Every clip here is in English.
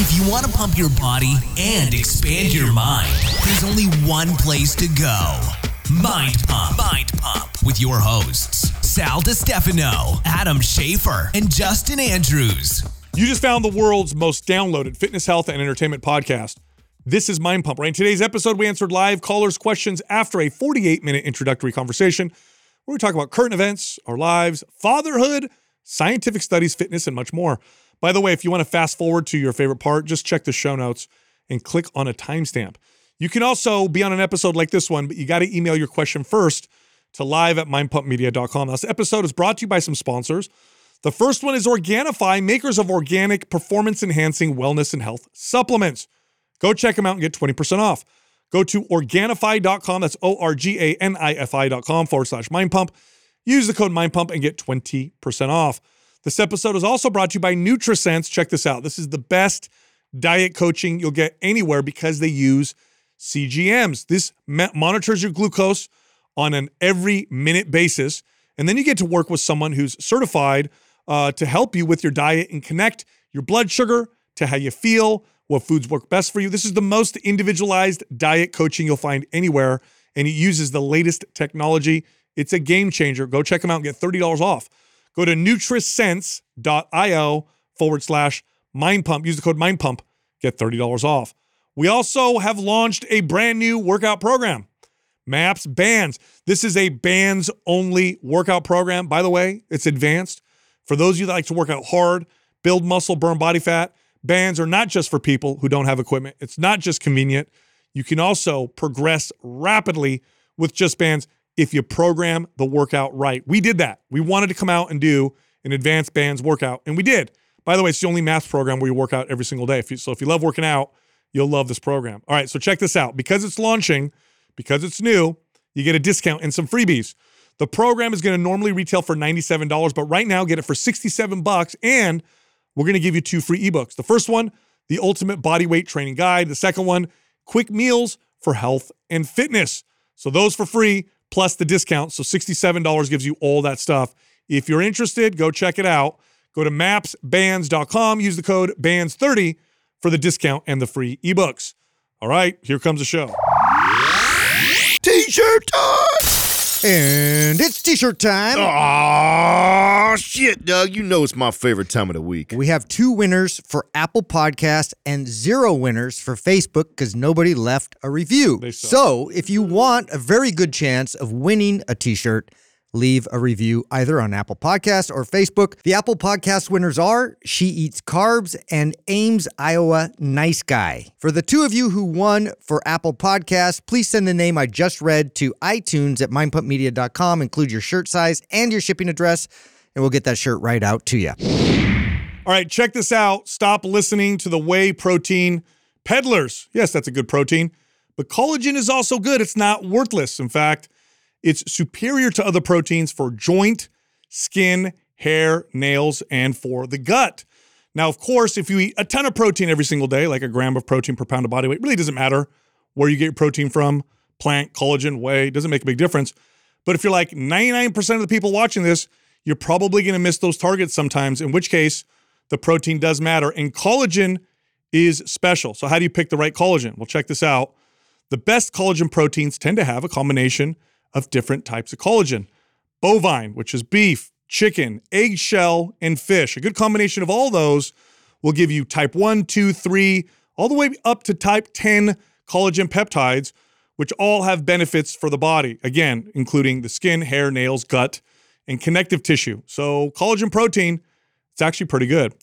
If you want to pump your body and expand your mind, there's only one place to go Mind Pump. Mind Pump with your hosts, Sal DiStefano, Adam Schaefer, and Justin Andrews. You just found the world's most downloaded fitness, health, and entertainment podcast. This is Mind Pump. Right in today's episode, we answered live callers' questions after a 48 minute introductory conversation where we talk about current events, our lives, fatherhood, scientific studies, fitness, and much more. By the way, if you want to fast forward to your favorite part, just check the show notes and click on a timestamp. You can also be on an episode like this one, but you got to email your question first to live at mindpumpmedia.com. This episode is brought to you by some sponsors. The first one is Organifi, makers of organic performance enhancing wellness and health supplements. Go check them out and get 20% off. Go to Organifi.com. That's O R G A N I F I.com forward slash mind pump. Use the code mind pump and get 20% off. This episode is also brought to you by NutriSense. Check this out. This is the best diet coaching you'll get anywhere because they use CGMs. This monitors your glucose on an every minute basis. And then you get to work with someone who's certified uh, to help you with your diet and connect your blood sugar to how you feel, what foods work best for you. This is the most individualized diet coaching you'll find anywhere, and it uses the latest technology. It's a game changer. Go check them out and get $30 off. Go to nutrisense.io forward slash mind pump. Use the code mind pump, get $30 off. We also have launched a brand new workout program. MAPS Bands. This is a bands only workout program. By the way, it's advanced. For those of you that like to work out hard, build muscle, burn body fat, bands are not just for people who don't have equipment. It's not just convenient. You can also progress rapidly with just bands if you program the workout right. We did that. We wanted to come out and do an advanced bands workout, and we did. By the way, it's the only MAPS program where you work out every single day. If you, so if you love working out, you'll love this program. All right, so check this out. Because it's launching, because it's new, you get a discount and some freebies. The program is going to normally retail for $97, but right now get it for 67 bucks and we're going to give you two free ebooks. The first one, The Ultimate Body Weight Training Guide. The second one, Quick Meals for Health and Fitness. So those for free plus the discount. So $67 gives you all that stuff. If you're interested, go check it out. Go to mapsbands.com, use the code BANDS30 for the discount and the free ebooks. All right, here comes the show. T-shirt time! And it's t-shirt time. Oh shit, Doug! You know it's my favorite time of the week. We have two winners for Apple Podcast and zero winners for Facebook because nobody left a review. So if you want a very good chance of winning a t-shirt, leave a review either on Apple Podcast or Facebook. The Apple Podcast winners are She Eats Carbs and Ames, Iowa Nice Guy. For the two of you who won for Apple Podcast, please send the name I just read to iTunes at mindpumpmedia.com. Include your shirt size and your shipping address, and we'll get that shirt right out to you. All right, check this out. Stop listening to the whey protein peddlers. Yes, that's a good protein, but collagen is also good. It's not worthless. In fact, it's superior to other proteins for joint, skin, hair, nails, and for the gut. Now, of course, if you eat a ton of protein every single day, like a gram of protein per pound of body weight, really doesn't matter where you get your protein from plant, collagen, whey, doesn't make a big difference. But if you're like 99% of the people watching this, you're probably going to miss those targets sometimes, in which case the protein does matter. And collagen is special. So, how do you pick the right collagen? Well, check this out. The best collagen proteins tend to have a combination of different types of collagen bovine, which is beef, chicken, eggshell, and fish. A good combination of all those will give you type 1, 2, 3, all the way up to type 10 collagen peptides, which all have benefits for the body, again, including the skin, hair, nails, gut, and connective tissue. So, collagen protein, it's actually pretty good.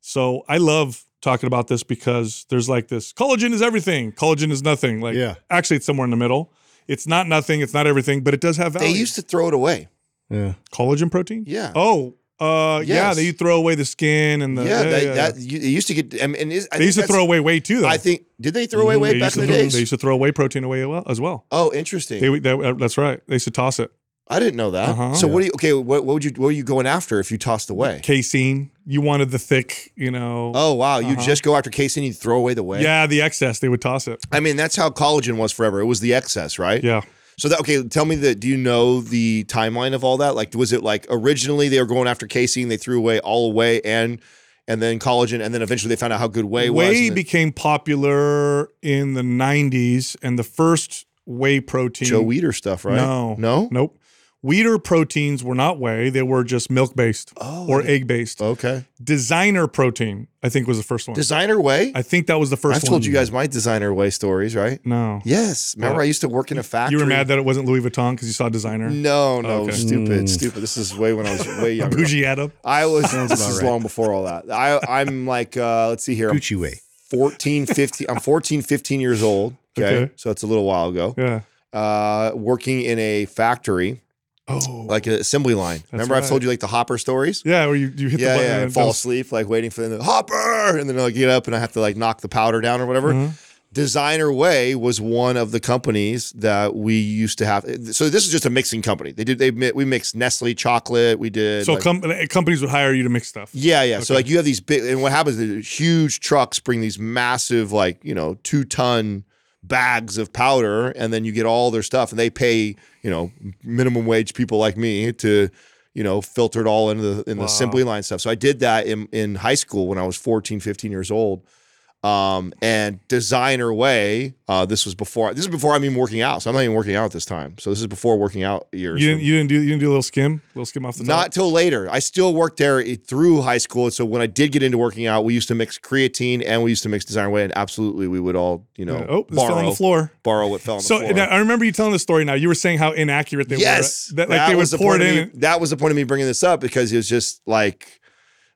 So, I love talking about this because there's like this collagen is everything, collagen is nothing. Like, Yeah. actually, it's somewhere in the middle. It's not nothing, it's not everything, but it does have value. They used to throw it away. Yeah. collagen protein? Yeah. Oh, uh, yeah. Yes. They throw away the skin and the. yeah, yeah, they, yeah, that you, it used to get. I mean, and is, I They used to throw away weight too, though. I think did they throw away Mhm. weight back in the throw- days? They used to throw away protein away as well- as well. oh, interesting. They, they, uh, that's right. They used to toss it. I didn't know that. Uh-huh. So what do you? Okay, what, what would you? What were you going after if you tossed away? Casein. You wanted the thick, you know. Oh wow, you Uh-huh. just go after casein, you throw away the whey. Yeah, the excess. They would toss it. I mean that's how collagen was forever. It was the excess, right? Yeah. So that okay, tell me that. Do you know the timeline of all that? Like, was it like originally they were going after casein, they threw away all away, and and then collagen, and then eventually they found out how good whey, was. Whey and then became popular in the 90s, and the first whey protein. Joe Weider stuff, right? No. no. Nope. Weider proteins were not whey, they were just milk based Oh, or egg based. Okay. Designer protein, I think, was the first one. Designer whey. I think that was the 1st I've one. told you guys my designer whey stories, right? No. Yes. Remember. I used to work in a factory. You were mad that it wasn't Louis Vuitton because you saw designer? No, no, Okay. stupid, stupid. This is way when I was way younger. Bougie Adam. I was. this is right. long before all that. I, I'm like, uh, let's see here. I'm Gucci way. 14, 15. I'm 14, 15 years old. Okay. Okay. So it's a little while ago. Yeah. Uh, working in a factory, Oh. like an assembly line. Remember, I've told you like the hopper stories? yeah, where you, you hit the Yeah, button yeah. and fall goes- asleep, like waiting for the hopper, and then I get up and I have to like knock the powder down or whatever. Mhm. Designer Whey was one of the companies that we used to have. So this is just a mixing company. They did they we mixed Nestle chocolate. We did So like- com- companies would hire you to mix stuff. yeah, yeah. So like you have these big, and what happens is huge trucks bring these massive, like you know, two ton bags of powder, and then you get all their stuff, and they pay you know minimum wage people like me to you know filter it all into the in the Wow. assembly line stuff. So I did that in in high school when I was 14, 15 years old. Um, and designer whey. Uh, this was before. This is before I'm even working out. So I'm not even working out at this time. So this is before working out years. You didn't, you didn't do you didn't do a little skim, a little skim off the top. Not till later. I still worked there through high school. So when I did get into working out, we used to mix creatine and we used to mix designer whey. and absolutely we would all, you know, oh, borrow, fell on the floor. borrow what fell on So the floor. I remember you telling the story. Now you were saying how inaccurate they yes, were. That, like they was would the pour point it of in. me- that was the point of me bringing this up because it was just like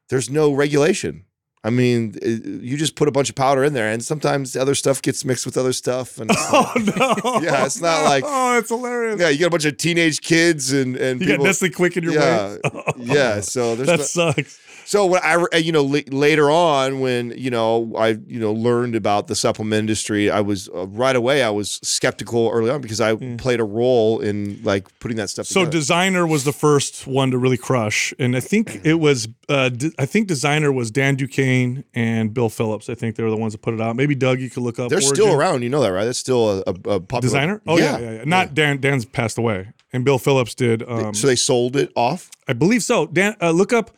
there's no regulation. I mean, you just put a bunch of powder in there, and sometimes the other stuff gets mixed with other stuff, and oh not- no! Yeah, it's not like- oh, it's hilarious. yeah, you got a bunch of teenage kids and and you people, got Nestle Quik in your yeah, whey. yeah. So there's that no- sucks. So when I, uh, you know, la- later on when you know I, you know, learned about the supplement industry, I was uh, right away I was skeptical early on because I played a role in like putting that stuff. So together. designer was the first one to really crush, and I think it was. Uh, D- I think designer was Dan Duchaine and Bill Phillips. I think they were the ones that put it out. Maybe Doug, you could look up. they're Origin. still around. You know that, right? That's still a, a, popular Designer? Oh yeah, yeah, yeah. Not Dan. Dan's passed away, and Bill Phillips did. Um, so they sold it off. I believe so. Dan, uh, look up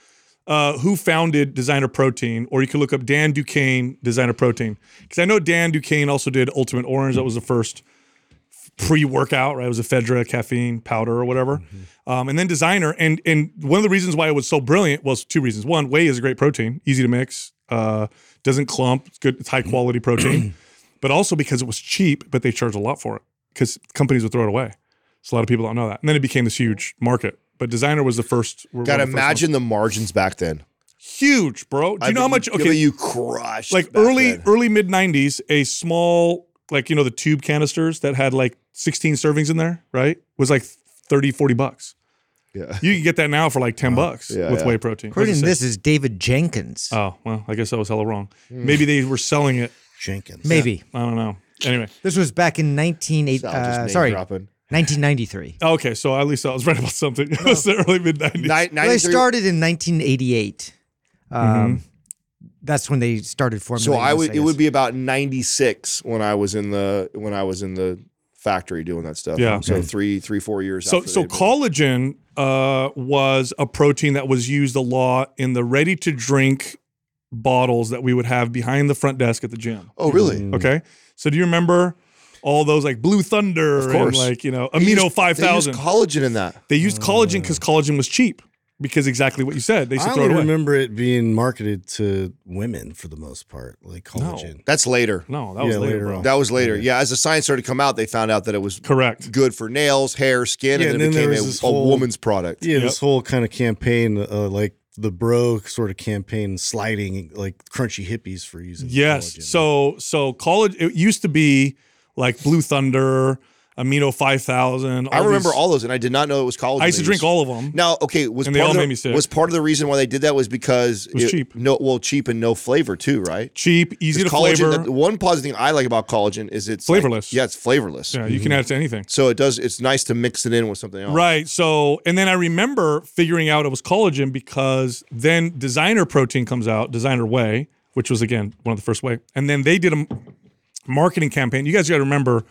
uh, who founded Designer Protein, or you can look up Dan Duchaine Designer Protein, because I know Dan Duchaine also did Ultimate Orange. That was the first pre-workout, right? It was a ephedra caffeine powder or whatever, um, and then Designer. And and one of the reasons why it was so brilliant was two reasons. One, whey is a great protein, easy to mix, uh, doesn't clump, it's good, it's high quality protein, but also because it was cheap, but they charged a lot for it because companies would throw it away. So a lot of people don't know that. And then it became this huge market. But Designer was the first. were Got to one first ones. imagine the margins back then. huge, bro. Do you I know how much? you- Okay, bet you crushed like back early, then. early mid '90s, a small, like you know, the tube canisters that had like 16 servings in there, right? Was like 30, 40 bucks. Yeah. You can get that now for like 10 bucks yeah, with yeah. whey protein. According to this is David Jenkins. Oh well, I guess I was hella wrong. Hmm. Maybe they were selling it. Jenkins. Maybe. I don't know. Anyway, This was back in 1980, Sal just uh, name sorry, dropping. 1993. okay, so at least I was right about something. It was the early mid 90s. Ni- Well, they started in 1988. Um, That's when they started formulating. So I this, would it guess. would be about 96 when I was in the when I was in the factory doing that stuff. Yeah. So three three four years. So after so collagen uh, was a protein that was used a lot in the ready to drink bottles that we would have behind the front desk at the gym. Oh really? Mm. Okay, so do you remember all those like Blue Thunder Of and like you know They Amino used- Five they used collagen in that. They used collagen because collagen was cheap. Because exactly what you said, they used I to throw it away. remember it being marketed to women for the most part, like collagen. That's later. no, that was later, later bro. on. That was later. Yeah, as the science started to come out, they found out that it was Correct. good for nails, hair, skin, Yeah, and and then it then there became was this a, a woman's product. Yeah, Yep. this whole kind of campaign, uh, like the bro sort of campaign, sliding like crunchy hippies for using. Yes. collagen. So so college it used to be like Blue Thunder, Amino Five Thousand. I remember all those, and I did not know it was collagen. I used to drink all of them. Now, okay, was And they part all of the, made me sick. was part of the reason why they did that was because it was cheap. No, well, cheap and no flavor too, right? Cheap, easy to Collagen. flavor. The one positive thing I like about collagen is it's like- Flavorless. yeah, it's flavorless. yeah, you can mm-hmm. add it to anything. So it does. It's nice to mix it in with something else. Right. So, and then I remember figuring out it was collagen because then designer protein comes out, designer whey, which was again one of the first whey. And then they did a m- marketing campaign. You guys got to remember,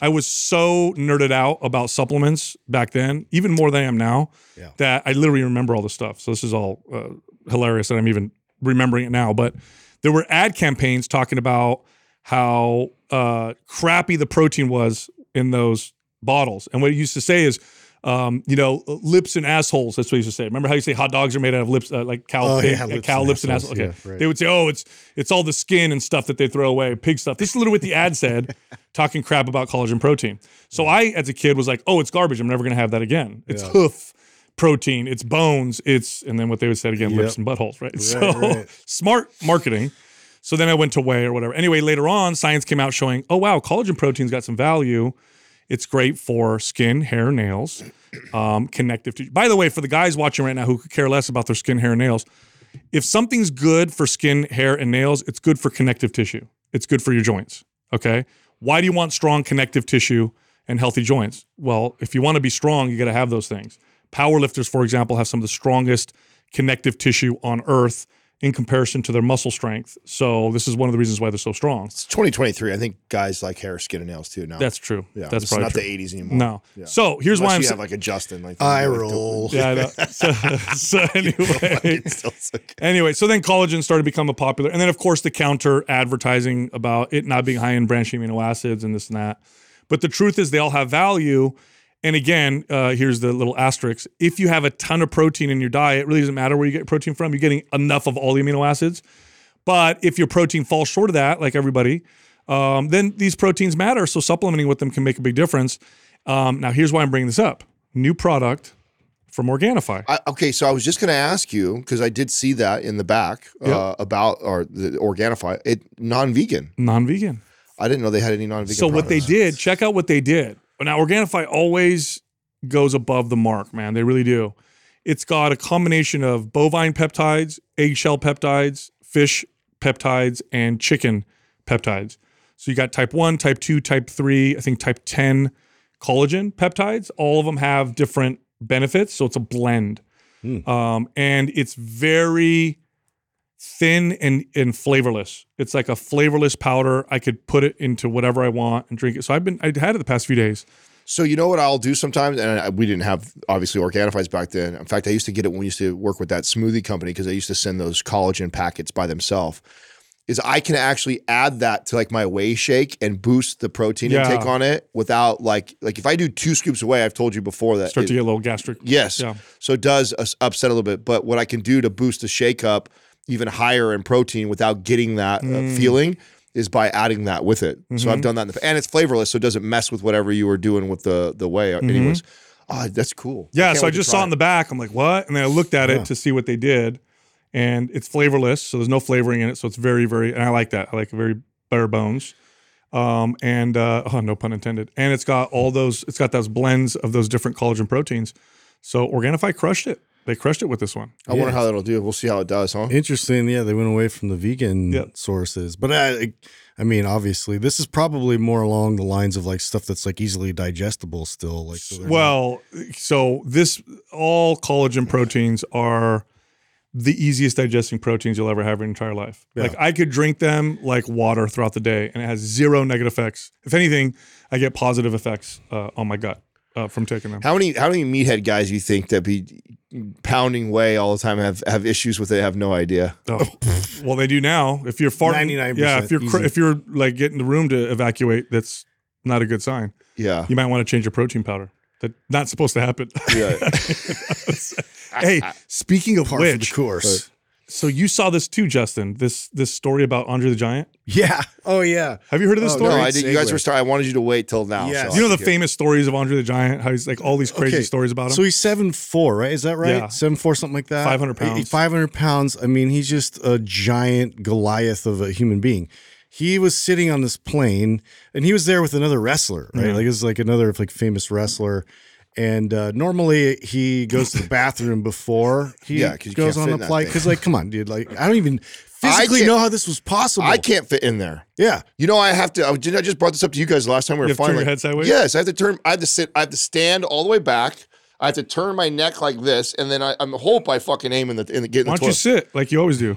I was so nerded out about supplements back then, even more than I am now, Yeah. that I literally remember all this stuff. So this is all uh, hilarious that I'm even remembering it now, but there were ad campaigns talking about how uh, crappy the protein was in those bottles. And what it used to say is, um, you know, lips and assholes. That's what he used to say. Remember how you say hot dogs are made out of lips, uh, like cow, Oh, pig, yeah, lips cow and lips and assholes. assholes. Okay, Yeah, right. they would say, oh, it's it's all the skin and stuff that they throw away, pig stuff. This is literally what the ad said, talking crap about collagen protein. So I, as a kid, was like, oh, it's garbage. I'm never going to have that again. It's Yeah. hoof protein, it's bones, it's and then what they would say again, lips and buttholes, right? Right, so right. smart marketing. So then I went to whey or whatever. Anyway, later on, science came out showing, oh wow, collagen protein's got some value. It's great for skin, hair, nails, um, connective tissue. By the way, for the guys watching right now who could care less about their skin, hair, and nails, if something's good for skin, hair, and nails, it's good for connective tissue. It's good for your joints. Okay. Why do you want strong connective tissue and healthy joints? Well, if you want to be strong, you got to have those things. Powerlifters, for example, have some of the strongest connective tissue on earth in comparison to their muscle strength. So this is one of the reasons why they're so strong. It's 2023. I think guys like hair, skin, and nails too now. That's true. yeah. That's probably not true. the 80s anymore. No. Yeah. So here's why I'm you have like a Justin. Like Eye like, roll. yeah, I know. So, so anyway, It's still sick. anyway, so then collagen started to become a popular, and then of course the counter advertising about it not being high in branched amino acids and this and that. But the truth is, they all have value. And again, uh, here's the little asterisk: if you have a ton of protein in your diet, it really doesn't matter where you get protein from. You're getting enough of all the amino acids. But if your protein falls short of that, like everybody, um, then these proteins matter. So supplementing with them can make a big difference. Um, now, here's why I'm bringing this up: new product from Organifi. I, okay, so I was just going to ask you because I did see that in the back uh, Yep. about or the Organifi. It non-vegan. non-vegan. I didn't know they had any non-vegan. So what they did, check out what they did. Now Organifi always goes above the mark, man. They really do. It's got a combination of bovine peptides, eggshell peptides, fish peptides, and chicken peptides. So you got type 1, type 2, type 3, I think type 10 collagen peptides. All of them have different benefits, so it's a blend. Um, and it's very thin and and flavorless. It's like a flavorless powder. I could put it into whatever I want and drink it. So I've been I had it the past few days. So you know what I'll do sometimes, and I, we didn't have obviously Organifi's back then. In fact, I used to get it when we used to work with that smoothie company because I used to send those collagen packets by themselves. Is I can actually add that to like my whey shake and boost the protein Yeah. intake on it without like like if I do two scoops away, I've told you before that Start it- to get a little gastric. Yes. Yeah. So it does uh, upset a little bit. But what I can do to boost the shake up even higher in protein without getting that Mm. uh, feeling is by adding that with it. So Mm-hmm. I've done that, in the, and it's flavorless, so it doesn't mess with whatever you were doing with the the whey. Anyways, oh, that's cool. Mm-hmm. Yeah, can't so I just saw it in the back. I'm like, what? And then I looked at it to see what they did, and it's flavorless, so there's no flavoring in it. So it's very, very, and I like that. I like very bare bones. Um, and uh, oh, no pun intended. And it's got all those. It's got those blends of those different collagen proteins. So Organifi crushed it. They crushed it with this one. I wonder how that'll do. We'll see how it does, huh? Interesting. Yeah, they went away from the vegan Yeah. sources, but I, I mean, obviously, this is probably more along the lines of like stuff that's like easily digestible still. Like, so they're not- Well, so this all collagen proteins are the easiest digesting proteins you'll ever have in your entire life. Like I could drink them like water throughout the day, and it has zero negative effects. If anything, I get positive effects uh, on my gut uh, from taking them. How many how many meathead guys you think that be pounding whey all the time have have issues with it? Have no idea. Oh, well, they do now. If you're farting, 99% yeah. If you're cr- easy. if you're like getting the room to evacuate, that's not a good sign. Yeah. You might want to change your protein powder. That's not supposed to happen. Yeah. hey, speaking of par for the which, course. So you saw this too, Justin. This this story about Andre the Giant. Yeah. Oh yeah. Have you heard of this Oh, story? no, I did. You guys were starting. I wanted you to wait till now. Yes. so you know the could- famous stories of Andre the Giant? How he's like all these crazy Okay, stories about him. So he's seven four, right? Is that right? Yeah. Seven four, something like that. 500 pounds. Five hundred pounds. I mean, he's just a giant Goliath of a human being. He was sitting on this plane, and he was there with another wrestler, right? Like it's like another like famous wrestler. And uh, normally he goes to the bathroom before he Yeah, 'cause you goes on fit a flight. Because like, come on, dude. Like, I don't even physically can't- know how this was possible. I can't fit in there. Yeah. You know, I have to. I, didn't I just brought this up to you guys the last time we were have to turn flying. your head sideways? Yes, I have to turn. I have to sit. I have to stand all the way back. I have to turn my neck like this, and then I, I hope I fucking aim in the in the get in Why the don't you sit like you always do?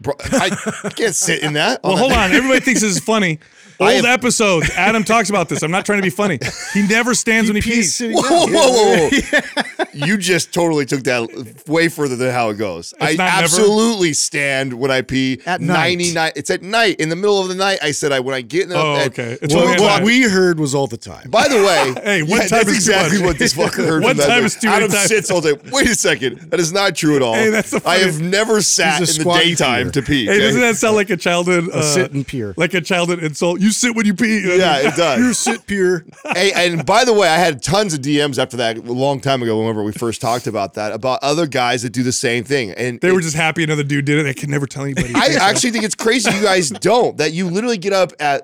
Bro, I can't sit in that. Well, hold on. Everybody thinks this is funny. I Old have- episodes. Adam talks about this. I'm not trying to be funny. He never stands when he He's pees. sitting Whoa, whoa, whoa, whoa. you just totally took that way further than how it goes. I not never? absolutely stand when I pee. At night. 99. It's at night. In the middle of the night, I said I when I get in the Oh, at okay. It's two only What we heard was all the time. By the way, Hey, one yeah, time that's is too exactly what this fucker heard. One from that. time is too Adam times. sits all day. Wait a second. That is not true at all. Hey, that's the I have never sat in the daytime peer. to pee. Hey, okay? doesn't that sound like a childhood uh, sit and peer. Like a childhood insult. You sit when you pee. yeah, it does. You're sit pure. hey, and by the way, I had tons of DMs after that a long time ago. Whenever we first talked about that, about other guys that do the same thing, and They were just happy another dude did it. They could never tell anybody. I actually think it's crazy you guys don't. That you literally get up at,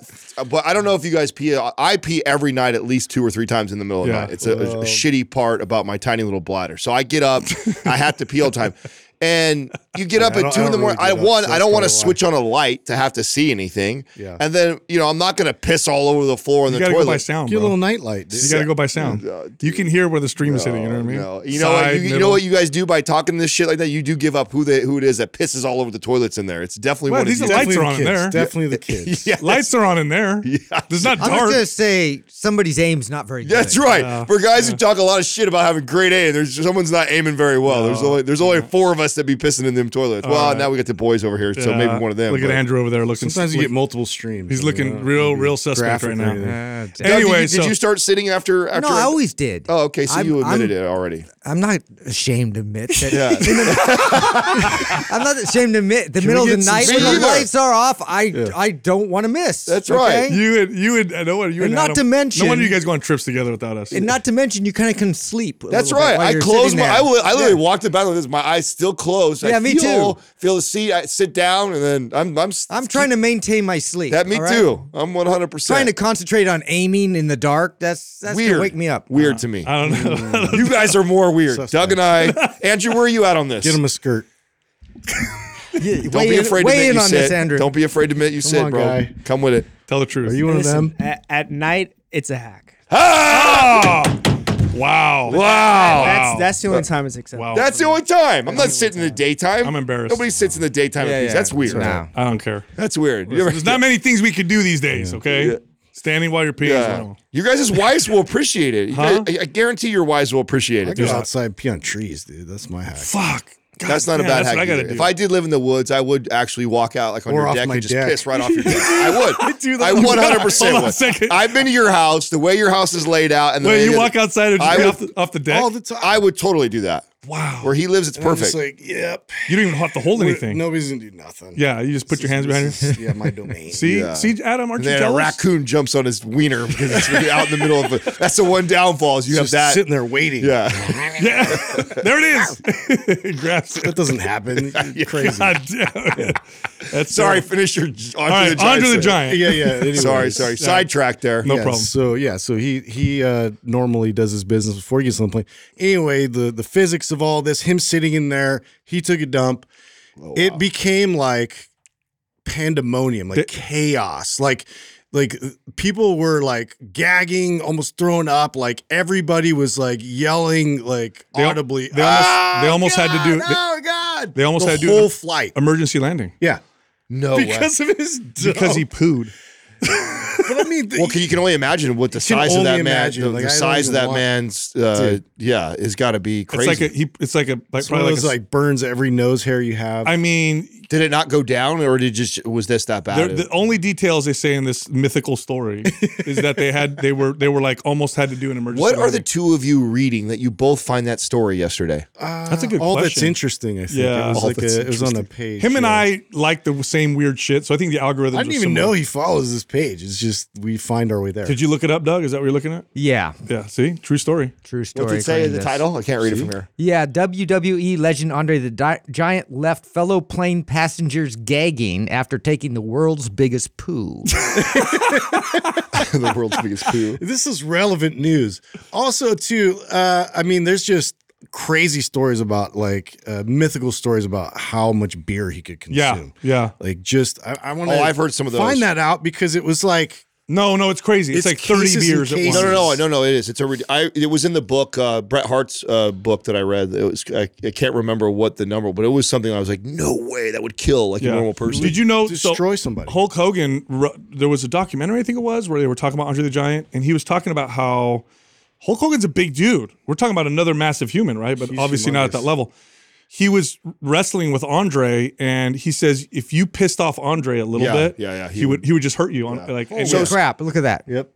but I don't know if you guys pee. I pee every night at least two or three times in the middle of Yeah. the night. It's a, a shitty part about my tiny little bladder. So I get up, I have to pee all the time. And you get up I at two in the morning. really I get one, I don't want to switch on a light to have to see anything. Yeah. And then you know I'm not going to piss all over the floor in you the toilet. go by sound, Get a bro. little nightlight. dude. You gotta go by sound. Uh, you can hear where the stream is hitting. You know what I mean? No. You know what? You, you know what you guys do by talking this shit like that? You do give up who they who it is that pisses all over the toilets in there. It's definitely Well, one these of are you. lights Definitely are the on in there. Definitely the kids. Yeah, Lights are on in there. Yeah. It's not I was dark. gonna say somebody's aim's not very good. That's right. For guys who talk a lot of shit about having great aim, there's someone's not aiming very well. There's only there's only four of us that be pissing in them toilets. well, right. now we got the boys over here, so maybe one of them. Look at but- Andrew over there looking. Sometimes you look- get multiple streams. He's looking real, maybe real suspect graphic right or now. anything. Ah, Doug, did Anyway, you, did so- you start sitting after after? no, I always did. Oh, okay. So I'm- you admitted I'm- it already. I'm not ashamed to admit that. Yeah. I'm not ashamed to admit the Can middle of the get some night when the either. lights are off. I I don't want to miss. That's right. You and you and I know what you and, And not Adam- to mention- no wonder you guys go on trips together without us. And not to mention, you kind of can sleep. a That's little bit right. while I you're closed sitting my. there. I, li- I literally Yeah. walked about with this. My eyes still closed. I Yeah, me feel, too. Feel the seat. I sit down, and then I'm. I'm. s- I'm trying to maintain my sleep. That me all right? too. I'm 100. percent Trying to concentrate on aiming in the dark. That's that's weird. wake me up. Weird to me. I don't know. You guys are more weird. Suspect. Doug and I. Andrew, where are you at on this? Get him a skirt. Yeah, Don't weigh be in- afraid to weigh admit in you on sit. this, Andrew. Don't be afraid to admit you sit, on, bro. guy. Come with it. Tell the truth. Are you one of them? At, at night, it's a hack. Ah! Wow. Wow. That's that's the only time it's acceptable. Wow. That's the only time. I'm not sitting in the daytime. I'm embarrassed. Nobody sits in the daytime. Yeah, at peace. yeah. That's weird. No. I don't care. That's weird. You ever- There's not many things we could do these days. Okay. Yeah. Standing while you're peeing. Yeah. no. You guys' wives will appreciate it. You Huh? guys- I, I guarantee your wives will appreciate I it. go There's- outside pee on trees, dude. That's my hack. Fuck. God That's not a bad that's hack. what I gotta do. If I did live in the woods, I would actually walk out like on Or your deck and just deck. piss right off your deck. I would. do that. I 100 percent Hold on a would. second. I've been to your house. The way your house is laid out, and the Wait, way you walk outside and just I would- off, the, off the deck? All the time. I would totally do that. Wow. Where he lives, it's I'm perfect. just like, yep. you don't even have to hold anything. Nobody's gonna do nothing. Yeah, you just put your hands behind you. Yeah, my domain. See, Yeah. see, Adam, aren't and you then a jealous? raccoon jumps on his wiener because it's out in the middle of it. That's the one downfall is you have just that. sitting there waiting. Yeah. Yeah, there it is. Grabs it. That doesn't happen. You're crazy. God damn it. That's Sorry, terrible. finish your Andre All right, the Giant. Andre the thing. Giant. Yeah, yeah. anyways. Sorry, sorry. Sidetrack there. No Yeah, problem. So yeah, so he he uh, normally does his business before he gets on the plane. Anyway, the the physics of all this, him sitting in there, he took a dump. It became like pandemonium, like The- chaos, like. Like people were like gagging, almost throwing up. Like everybody was like yelling, like They audibly. they almost- "Ah, they almost had to do- God, they- Oh God! they almost the had to do whole flight. Emergency landing Yeah, No way. because of his because he dump. pooed. But I mean, Well, can, you can only imagine what the size of that imagine. man, the, Like, the size of that want- man's, uh, Dude. yeah, has got to be It's crazy. like a he. It's like a like it's one probably of like, a, like burns every nose hair you have. I mean, Did it not go down, or did just was this that they're- bad? the only details they say in this mythical story is that they had they were they were like almost had to do an emergency. what are the two of you reading that you both find that story yesterday? Uh, that's a good all that's interesting. I think Yeah. it was All like a, it was on a page. Him and. I like the same weird shit, so I think the algorithm. I didn't even know he follows this page. It's just we find our way there. Did you look it up, Doug? Is that what you're looking at? Yeah, Yeah. See, true story. true story. What's it say in the this. title? I can't read it from here. Yeah, WWE legend Andre the Di- Giant left fellow plane passengers gagging after taking the world's biggest poo. the world's biggest poo. This is relevant news. Also, too, uh, I mean, there's just crazy stories about like uh, mythical stories about how much beer he could consume. Yeah. yeah. Like just I, I want Oh, to. I've heard some of those. Find that out because it was like No, no, it's crazy. It's, It's like 30 beers at once. No, no, no, no, no. It is. It's a. rid- I. It was in the book. Uh, Bret Hart's uh, book that I read. It was. I, I can't remember what the number, but it was something. I was like, no way, that would kill like Yeah. a normal person. Did you know? so Destroy somebody. Hulk Hogan, there was a documentary, I think it was, where they were talking about Andre the Giant, and he was talking about how Hulk Hogan's a big dude. We're talking about another massive human, right? But He's obviously not at that level. He was wrestling with Andre, and he says if you pissed off Andre a little Yeah, bit, yeah, yeah, he, he would would- he would just hurt you on like. and- Holy crap! Look at that. Yep.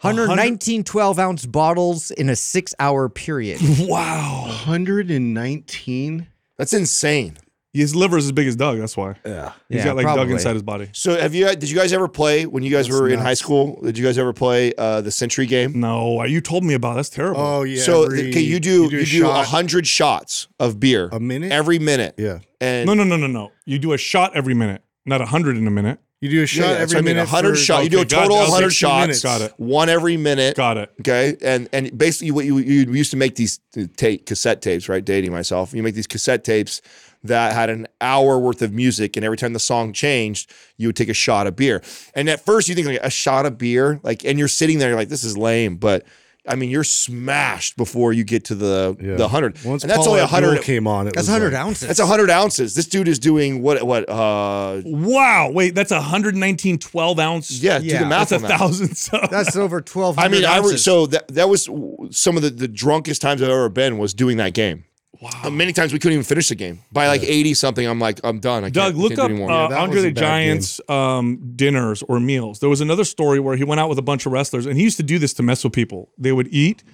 119 12 ounce bottles in a six hour period. wow, 119. That's insane. His liver is as big as Doug. That's why. Yeah. He's Yeah, got like Doug probably. inside his body. So have you? Did you guys ever play when you guys That's were in high school? Did you guys ever play uh, the Century game? No, you told me about. it. That's terrible. Oh yeah. so every- okay, you do you a do a shot hundred shots of beer a minute. every minute. yeah. And no, no, no, no, no. You do a shot every minute, not a hundred in a minute. You do a shot yeah, that's every what I mean, minute. 100 for- shot. You do a total of 100 60 shots. minutes. Got it. One every minute. Got it. Okay, and and basically what you, you used to make these tape cassette tapes, right? Dating myself, you make these cassette tapes that had an hour worth of music, and every time the song changed, you would take a shot of beer. And at first, you think like a shot of beer, like, and you're sitting there, you're like, this is lame, but. I mean, you're smashed before you get to the Yeah. the hundred, Once and that's Paul only a hundred. came on. It That's was 100 like, ounces. That's a hundred ounces. This dude is doing what? What? Uh, Wow. Wait, that's 119 12 ounce. yeah, do Yeah, the math That's a on that. thousand. So That's over 12. I mean, I re- so that that was some of the, the drunkest times I've ever been was doing that game. Wow. many times we couldn't even finish the game. By like 80 something, I'm like, I'm done. I Doug, can't, look up uh, that Andre the Giant's um, dinners or meals. There was another story where he went out with a bunch of wrestlers, and he used to do this to mess with people. They would eat,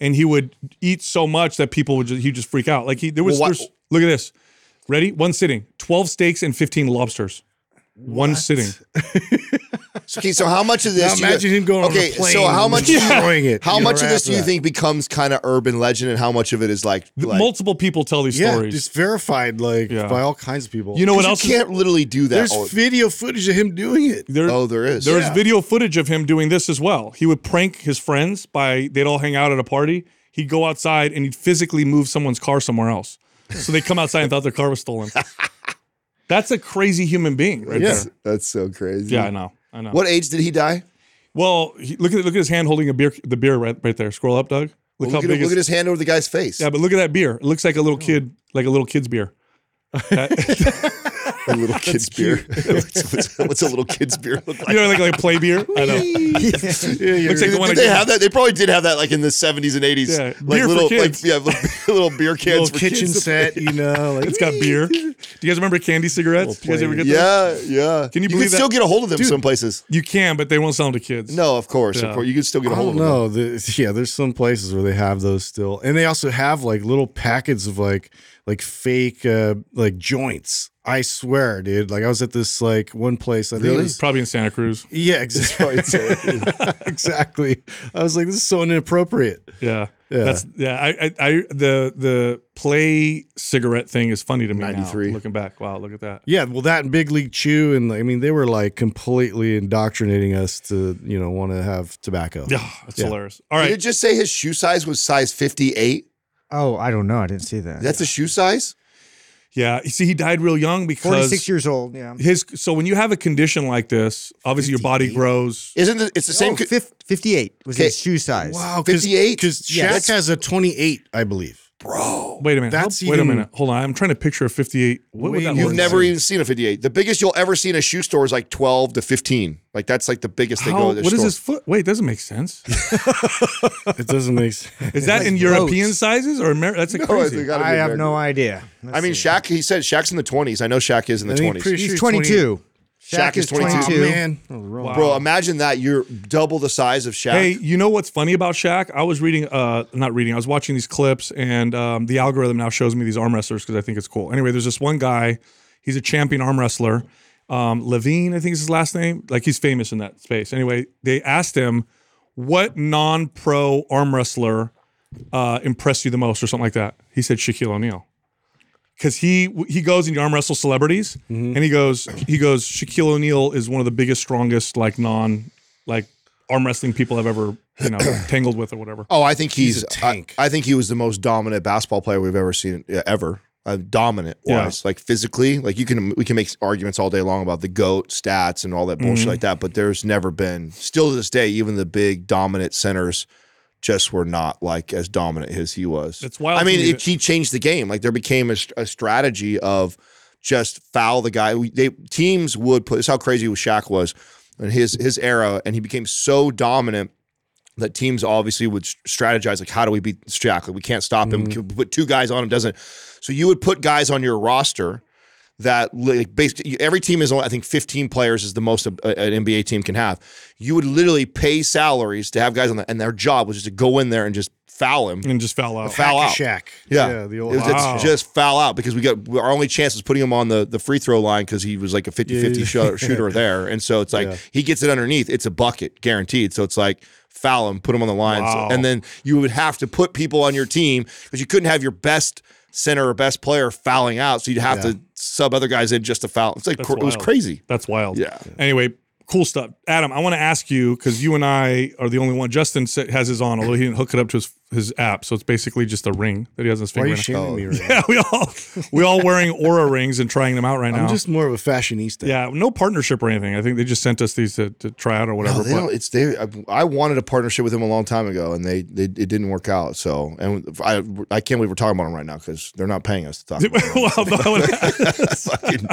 and he would eat so much that people would just, he'd just freak out. Like he, there was, Well, look at this. Ready? One sitting, 12 steaks and 15 lobsters. One sitting. okay, so how much of Now this? you- imagine him going Okay, on a plane. so how and much? destroying it? How much of this after do you that. think becomes kind of urban legend, and how much of it is like? like Multiple people tell these Yeah, stories. just verified like Yeah. by all kinds of people. you know what else? you can't literally do that. there's all- video footage of him doing it. there- oh, there is. There's Yeah. video footage of him doing this as well. He would prank his friends by they'd all hang out at a party. He'd go outside and he'd physically move someone's car somewhere else. So they come outside and thought their car was stolen. That's a crazy human being, right Yeah. there. That's so crazy. Yeah, I know. I know. What age did he die? Well, he, look at look at his hand holding a beer. The beer right, right there. Scroll up, Doug. Look Look, how at, big. look at his hand over the guy's face. yeah, but look at that beer. It looks like a little kid, like a little kid's beer. That- a little kid's beer. what's, what's- what's a little kid's beer look like? you know, like like play beer. I know. Looks like the Did, one I they have that? They probably did have that like in the 70s and 80s. Yeah, like beer for little kids. like yeah, little, little beer cans Little for kitchen kids. set, you know, like It's got beer. Do you guys remember candy cigarettes? You guys ever get those? Yeah, yeah. Can you You believe can still get a hold of them some places. You can, but they won't sell them to kids. No, of course, Yeah. of course. You can still get a hold don't of them. know. The, yeah, there's some places where they have those still, and they also have like little packets of like like fake uh like joints. I swear, dude. Like I was at this like one place. I think it Really? was- Probably in Santa Cruz. yeah, exactly. exactly. I was like, this is so inappropriate. Yeah. Yeah. That's yeah. I, I, I the the play cigarette thing is funny to me 93. Looking back, wow, look at that. Yeah, well, that and Big League Chew, and I mean, they were like completely indoctrinating us to you know want to have tobacco. Yeah, that's Yeah. hilarious. All right. Did it just say his shoe size was size 58? Oh, I don't know. I didn't see that. That's a shoe size? Yeah. You see, he died real young because 46 years old. Yeah. his. So when you have a condition like this, obviously your body grows. Isn't it? It's the same. Oh, co- fif- 58 was Okay. his shoe size. Wow, 58? Because Shaq Yes. has a 28, I believe. Bro. Wait a minute. That's how- wait a minute. Hold on. I'm trying to picture a 58. What would Way that You've never like? even seen a 58. The biggest you'll ever see in a shoe store is like 12 to 15. Like that's like the biggest they How, go what to is the store. his foot? Wait, doesn't make sense. It doesn't make sense. Is that like in boats. European sizes or Amer- that's a No, crazy? they gotta I have no idea. Let's I mean, see. Shaq, he said Shaq's in the 20s. I know Shaq is in the I think 20s. pretty He's sure 22. Shaq is 22. Oh, 22. man. I was wrong. Wow. Bro, imagine that. You're double the size of Shaq. Hey, you know what's funny about Shaq? I was reading, uh, not reading, I was watching these clips, and um, the algorithm now shows me these arm wrestlers because I think it's cool. Anyway, there's this one guy, he's a champion arm wrestler. Um, Levine, I think is his last name. Like he's famous in that space. Anyway, they asked him, what non pro arm wrestler uh, impressed you the most or something like that? He said Shaquille O'Neal. Because he he goes and he arm wrestle celebrities, and he goes he goes Shaquille O'Neal is one of the biggest, strongest like non like arm wrestling people I've ever you know tangled with or whatever. Oh, I think he's, He's a tank. I, I think he was the most dominant basketball player we've ever seen uh, ever. uh, dominant Yeah. like physically. Like you can we can make arguments all day long about the goat stats and all that bullshit Mhm. like that, but there's never been still to this day, even the big dominant centers just were not like as dominant as he was. It's wild I mean, me it, he changed the game. Like there became a, a strategy of just foul the guy. We, they teams would put. This how crazy Shaq was in his his era, and he became so dominant that teams obviously would strategize like, how do we beat Shaq? Like we can't stop him. Mm-hmm. Can we Put two guys on him. Doesn't. So you would put guys on your roster that like basically every team is only I think 15 players is the most a- an NBA team can have. You would literally pay salaries to have guys on that, and their job was just to go in there and just foul him. and just fell out. Foul out. Shaq. Yeah, the It old was- it's Wow. just foul out because we got our only chance was putting him on the, the free throw line because he was like a 50 50 Yeah. shooter, shooter there. And so it's like Yeah. he gets it underneath, it's a bucket guaranteed. So it's like foul him, put him on the line. So- and then you would have to put people on your team because you couldn't have your best center or best player fouling out. So you'd have Yeah. to sub other guys in just to foul. It's like cr- it was crazy. That's wild. Yeah. Anyway, cool stuff. Adam, I want to ask you because you and I are the only one. Justin has his on, although he didn't hook it up to his, his app, so it's basically just a ring that he has on his Why are finger. you right shaming Oh, me right now? now. yeah, we all we all wearing Oura rings and trying them out right now. I'm just more of a fashionista. yeah, no partnership or anything. I think they just sent us these to, to try out or whatever. No, they but- don't, it's they. I, I wanted a partnership with him a long time ago, and they, they it didn't work out. So, and I I can't believe we're talking about them right now because they're not paying us to talk. About them. well, no, I would- Fucking-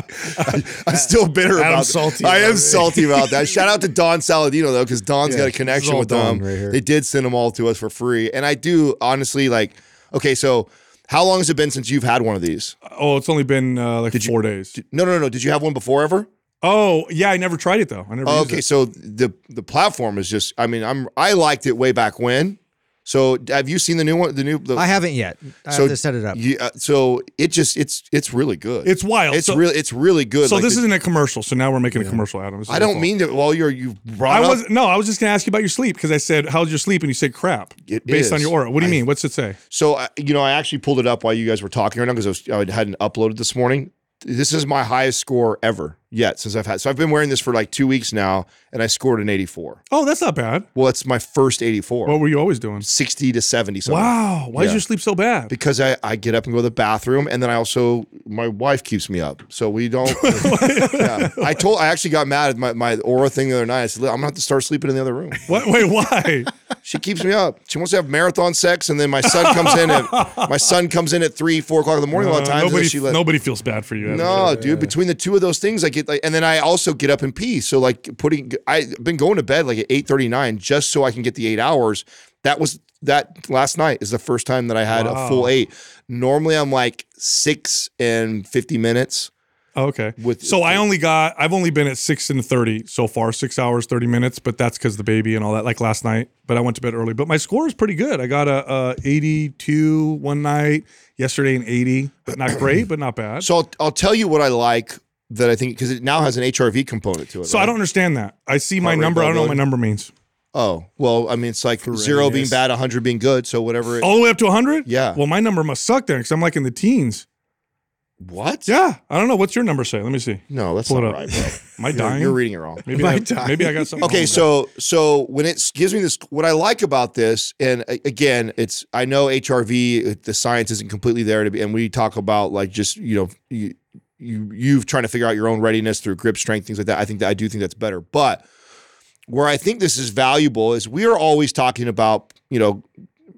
I, am still bitter Adam's about. salty I am salty about that. Shout out to Don Saladino though, because Don's Yeah, got a connection with Don them. right they did send them all to us for free, and I do honestly like. Okay, so how long has it been since you've had one of these? oh, it's only been uh, like Did you- four days. No, no, no, no. Did you have one before ever? Oh, yeah, I never tried it though. I never. Oh, okay, so the the platform is just. I mean, I'm I liked it way back when. So have you seen the new one? The new. The, I haven't yet. I So have to set it up. you- uh, so it just it's it's really good. It's wild. It's so, really it's really good. So Like this the- isn't a commercial. So now we're making a commercial, Adam. This I don't mean to. Well, you're you brought I up. was no. I was just gonna ask you about your sleep because I said, "How's your sleep?" and you said, "Crap." It based on your Oura. What do you I- mean? What's it say? So I- you know, I actually pulled it up while you guys were talking right now because I, was- I hadn't uploaded this morning. This is my highest score ever yet since I've had. So I've been wearing this for like two weeks now, and I scored an 84. Oh, that's not bad. Well, it's my first 84. What were you always doing? 60 to 70 something. Wow. Why is Yeah. your sleep so bad? Because I, I get up and go to the bathroom, and then I also my wife keeps me up, so we don't. yeah, I told I actually got mad at my, my Oura thing the other night. I said, I'm gonna have to start sleeping in the other room. What? Wait, why? She keeps me up. She wants to have marathon sex, and then my son comes in at my son comes in at three, four o'clock in the morning a lot of Uh, times. nobody, nobody feels bad for you. No, dude. Between the two of those things, I get like, and then I also get up and pee. So like putting, I've been going to bed like at eight thirty nine just so I can get the eight hours. That was that last night is the first time that I had Wow. a full eight. Normally I'm like six and fifty minutes. Okay. With- so I only got. I've only been at six and thirty so far. Six hours thirty minutes, but that's because the baby and all that. Like last night, but I went to bed early. But my score is pretty good. I got a, a eighty-two one night. Yesterday an eighty, but not great, but not bad. So, So I'll, I'll tell you what I like that I think because it now has an HRV component to it. So I don't understand that. I see my Heart rate number. I don't know what my number means. Oh well, I mean it's like zero being bad, hundred being good. So whatever. It, All the way up to hundred. Yeah. Well, my number must suck then because I'm like in the teens. what? Yeah. I don't know. What's your number say? Let me see. No, that's Pull it not up. right, bro. Am I You're, dying? you're reading it wrong. Maybe Am I I, dying? maybe I got something. Okay, wrong so so when it gives me this, what I like about this, and again, it's I know HRV, the science isn't completely there to be, and we talk about like just you know you you you've trying to figure out your own readiness through grip strength, things like that. I think that I do think that's better, but where I think this is valuable is we are always talking about you know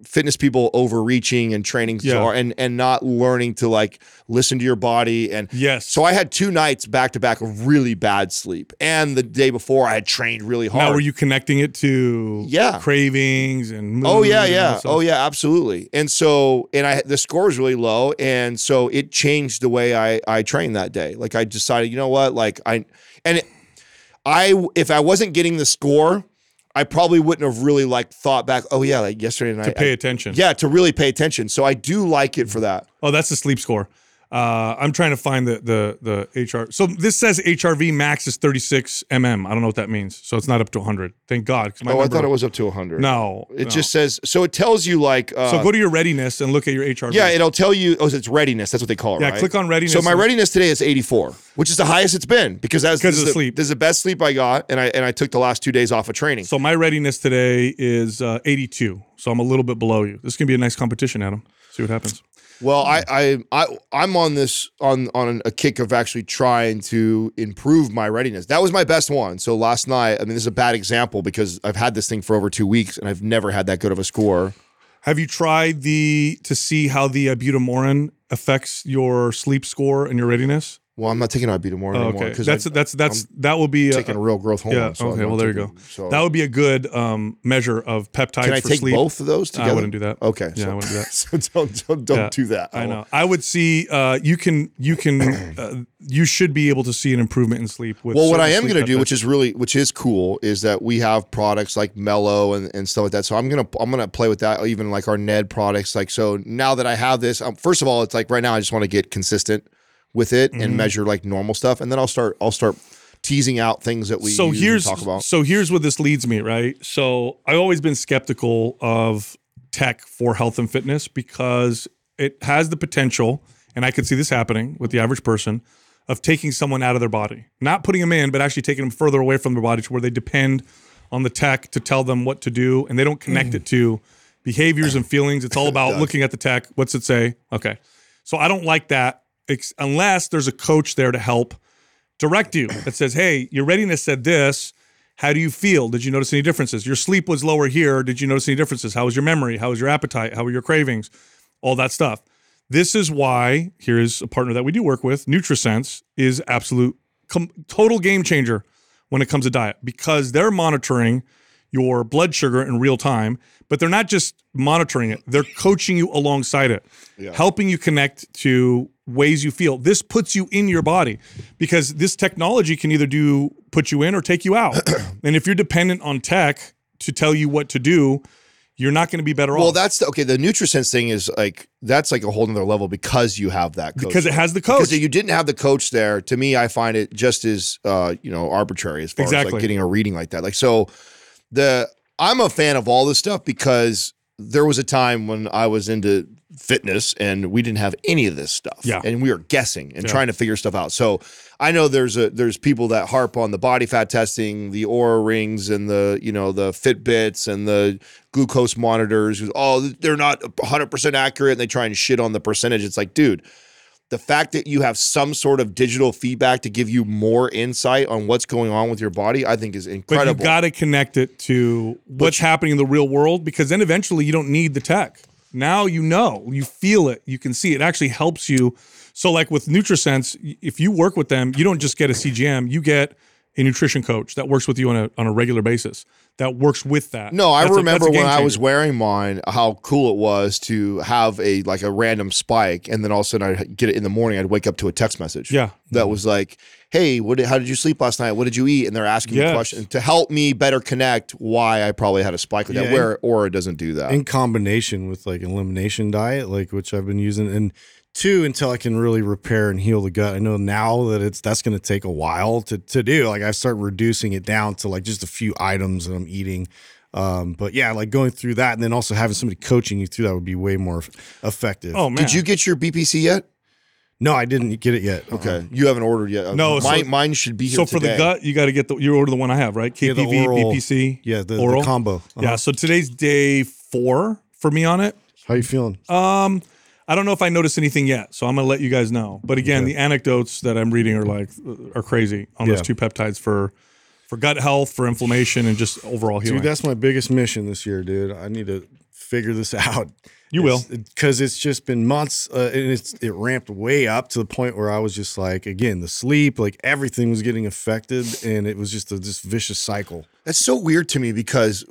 fitness people overreaching and training Yeah. hard and and not learning to like listen to your body and Yes. so I had two nights back to back of really bad sleep, and the day before I had trained really hard. Now, were you connecting it to Yeah. cravings and Oh yeah, yeah. Oh yeah, absolutely. And so, and I the score was really low, and so it changed the way I I trained that day. Like I decided, you know what, like I and it, I if I wasn't getting the score, I probably wouldn't have really like thought back. Oh yeah, like yesterday night. to pay I- attention. yeah, to really pay attention. So I do like it for that. Oh, that's the sleep score. Uh, I'm trying to find the the the HR. So this says HRV max is 36 mm. I don't know what that means. So it's not up to 100. Thank God. my oh, I thought it was up to 100. No, it no. just says so. It tells you like. Uh, So go to your readiness and look at your HRV. Yeah, it'll tell you. Oh, it's readiness. That's what they call it. Yeah, right? click on readiness So my readiness today is 84, which is the highest it's been because that's Because of the sleep. This is the best sleep I got, and I and I took the last two days off of training. So my readiness today is uh, 82. So I'm a little bit below you. This is gonna be a nice competition, Adam. See what happens. Well, I, I, I, I'm on this on on a kick of actually trying to improve my readiness. That was my best one. So last night, I mean, this is a bad example because I've had this thing for over two weeks and I've never had that good of a score. Have you tried the to see how the uh, butamorin affects your sleep score and your readiness? Well, I'm not taking ibutamoren Oh, anymore okay, because that's that's that's that will be taking a, real growth hormone. yeah. so okay, well there you go. So That would be a good um, measure of peptides can I for take sleep. both of those together? I wouldn't do that. Okay, Yeah, so, I wouldn't do that. so don't don't, don't Yeah, do that. I know. I would see. Uh, you can. You can. Uh, you should be able to see an improvement in sleep. With Well, what I am going to do, which is really, which is cool, is that we have products like Mellow and, and stuff like that. So I'm gonna I'm gonna play with that, even like our Ned products. Like so, now that I have this, um, first of all, it's like right now I just want to get consistent with it Mm-hmm. and measure like normal stuff, and then I'll start I'll start teasing out things that we so here's talk about. so here's what this leads me right? So i've always been skeptical of tech for health and fitness because it has the potential and i could see this happening with the average person of taking someone out of their body. Not putting them in but actually taking them further away from their body to where they depend on the tech to tell them what to do and they don't connect it to behaviors and feelings. It's all about looking at the tech. What's it say? Okay. So i don't like that ex- unless there's a coach there to help direct you that says, "Hey, your readiness said this. How do you feel? Did you notice any differences? Your sleep was lower here. Did you notice any differences? How was your memory? How was your appetite? How were your cravings? All that stuff." This is why here's a partner that we do work with, NutriSense, is absolute com- total game changer when it comes to diet because they're monitoring your blood sugar in real time, but they're not just monitoring it, they're coaching you alongside it, helping you connect to ways you feel. This puts you in your body because this technology can either do put you in or take you out. and if you're dependent on tech to tell you what to do, you're not going to be better well, off Well, that's the, okay. The NutriSense thing is like that's like a whole nother level because you have that coach because it has the coach. Because if you didn't have the coach there, to me, I find it just as uh, you know arbitrary as far as Exactly. like getting a reading like that. Like so, the I'm a fan of all this stuff because there was a time when I was into fitness and we didn't have any of this stuff. Yeah. and we were guessing and trying to figure stuff out. So I know there's a there's people that harp on the body fat testing, the Oura rings, and the you know the Fitbits and the glucose monitors. Oh, they're not 100 percent accurate. And they try and shit on the percentage. It's like, dude the fact that you have some sort of digital feedback to give you more insight on what's going on with your body, I think is incredible. But you got to connect it to what's happening in the real world because then eventually you don't need the tech. Now you know, you feel it, you can see it. actually helps you. So like with NutriSense, if you work with them, you don't just get a CGM, you get a nutrition coach that works with you on a on a regular basis. That works with that. no, I That's remember that's a when game I was wearing mine, how cool it was to have a like a random spike, and then all of a sudden I'd get it in the morning. I'd wake up to a text message. Yeah. that was like, "Hey, what? Did, how did you sleep last night? What did you eat?" And they're asking me Yes. questions to help me better connect why I probably had a spike like Yeah, that. Where Oura doesn't do that. in combination with like elimination diet, like which I've been using, and two until I can really repair and heal the gut. I know now that it's that's going to take a while to to do. Like I start reducing it down to like just a few items that I'm eating. Um, but yeah, like going through that and then also having somebody coaching you through that would be way more effective. Oh man. did you get your BPC yet? no, I didn't get it yet. Okay, you haven't ordered yet. No, so- mine, mine should be here. So for the gut, you got to get the you order the one I have, right? Yeah, KPV, the oral- BPC, Yeah, the, the oral. combo. Uh-huh. Yeah, so today's day 4 for me on it. How you feeling? Um, I don't know if I noticed anything yet, so I'm gonna let you guys know. But again, the anecdotes that I'm reading are like are crazy on those two peptides for for gut health, for inflammation, and just overall healing. Dude, that's my biggest mission this year, dude. I need to figure this out. You will. because it's just been months, uh, and it's it ramped way up to the point where I was just like, again, the sleep, like everything was getting affected, and it was just a this vicious cycle. That's so weird to me because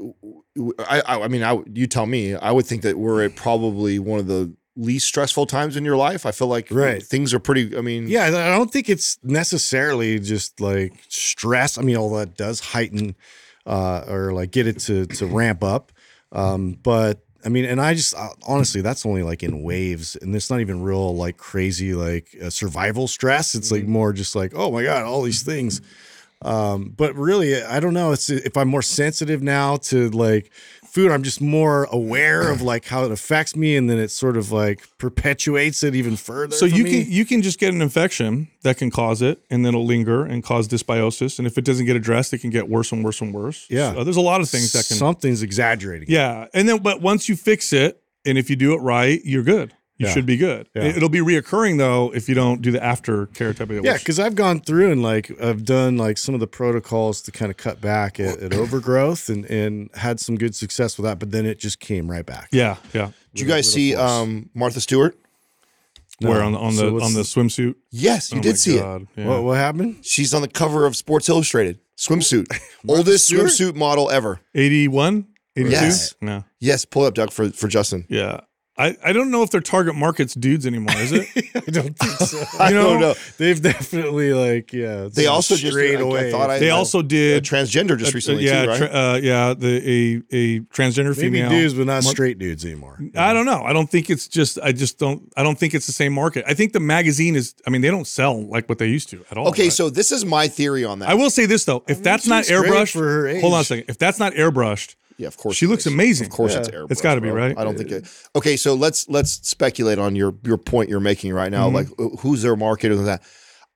I, I, I mean, I, you tell me, I would think that we're at probably one of the least stressful times in your life. I feel like Right. things are pretty. I mean, Yeah, I don't think it's necessarily just like stress. I mean, all that does heighten uh, or like get it to to ramp up, um, but. I mean, and I just uh, honestly, that's only like in waves, and it's not even real like crazy like uh, survival stress. It's like more just like, oh my god, all these things. Um, but really, I don't know. It's if I'm more sensitive now to like food, I'm just more aware of like how it affects me, and then it sort of like perpetuates it even further. so you me. can you can just get an infection that can cause it, and then it'll linger and cause dysbiosis. And if it doesn't get addressed, it can get worse and worse and worse. Yeah. So there's a lot of things that can. something's exaggerating. yeah, and then but once you fix it, and if you do it right, you're good. You Yeah. should be good. Yeah. It- It'll be reoccurring though if you don't do the aftercare type of thing. Yeah, because I've gone through and like I've done like some of the protocols to kind of cut back at, at overgrowth and and had some good success with that, but then it just came right back. yeah, yeah. Did you guys see um, Martha Stewart? Where on the on the what's on the swimsuit? Yes, you Oh did my see it. Yeah. What what happened? She's on the cover of Sports Illustrated swimsuit, oldest Stewart? swimsuit model ever. 81? 82? Yes. No. Yes, pull it up, Doug, for for Justin. Yeah. I, I don't know if their target market's dudes anymore, is it? I don't think so. I You don't know, know. They've definitely like yeah. They also just strayed I, I away. thought I, They I- also a did transgender just uh, recently yeah, too, right? tra- uh, yeah, the a a transgender maybe female. dudes, but not Mar- straight dudes anymore. I don't know. I don't think it's just. I just don't. I don't think it's the same market. I think the magazine is. I mean, they don't sell like what they used to at all. okay, right? so this is my theory on that. I will say this though: if that's not airbrushed, for her age. hold on a second. If that's not airbrushed, yeah, of course she looks is. amazing. Of course, Yeah. it's airbrush. It's gotta be, right? I don't think it. Okay, so let's let's speculate on your your point you're making right now. Mhm. Like, who's their market and that.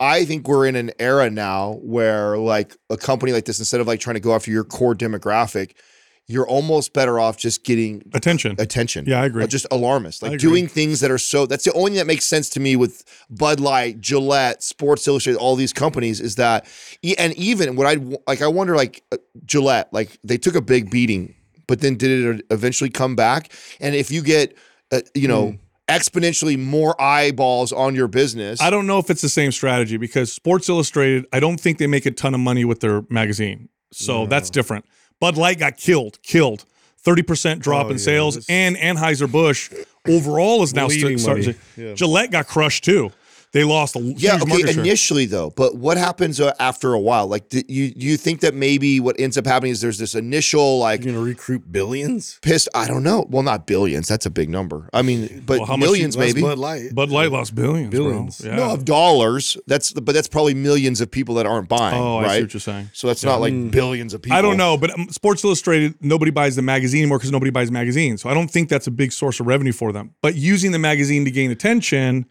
I think we're in an era now where like a company like this, instead of like trying to go after your core demographic, you're almost better off just getting attention. attention. Yeah, I agree. Just alarmist. Like doing things that are so that's the only thing that makes sense to me with Bud Light, Gillette, Sports Illustrated, all these companies is that and even what I like I wonder like uh, Gillette, like they took a big beating, but then did it eventually come back? And if you get uh, you know Hmm. exponentially more eyeballs on your business, I don't know if it's the same strategy because Sports Illustrated, I don't think they make a ton of money with their magazine. So that's different. Bud Light got killed, killed. 30% drop Oh, in yeah, sales. this- And Anheuser-Busch overall is now st- starting to. Yeah. Gillette got crushed too. They lost a Yeah, okay, market share. initially though, but what happens uh, after a while? Like, do you do you think that maybe what ends up happening is there's this initial like You're gonna recruit billions. pissed. I don't know. Well, not billions. That's a big number. I mean, but Well, how millions maybe. Bud Light. Bud Light lost billions. bro. Billions. Yeah. No, of dollars. That's but that's probably millions of people that aren't buying. oh, I see what you're saying. So that's not like billions of people. I don't know, but um, Sports Illustrated, nobody buys the magazine anymore because nobody buys magazines. So I don't think that's a big source of revenue for them. But using the magazine to gain attention,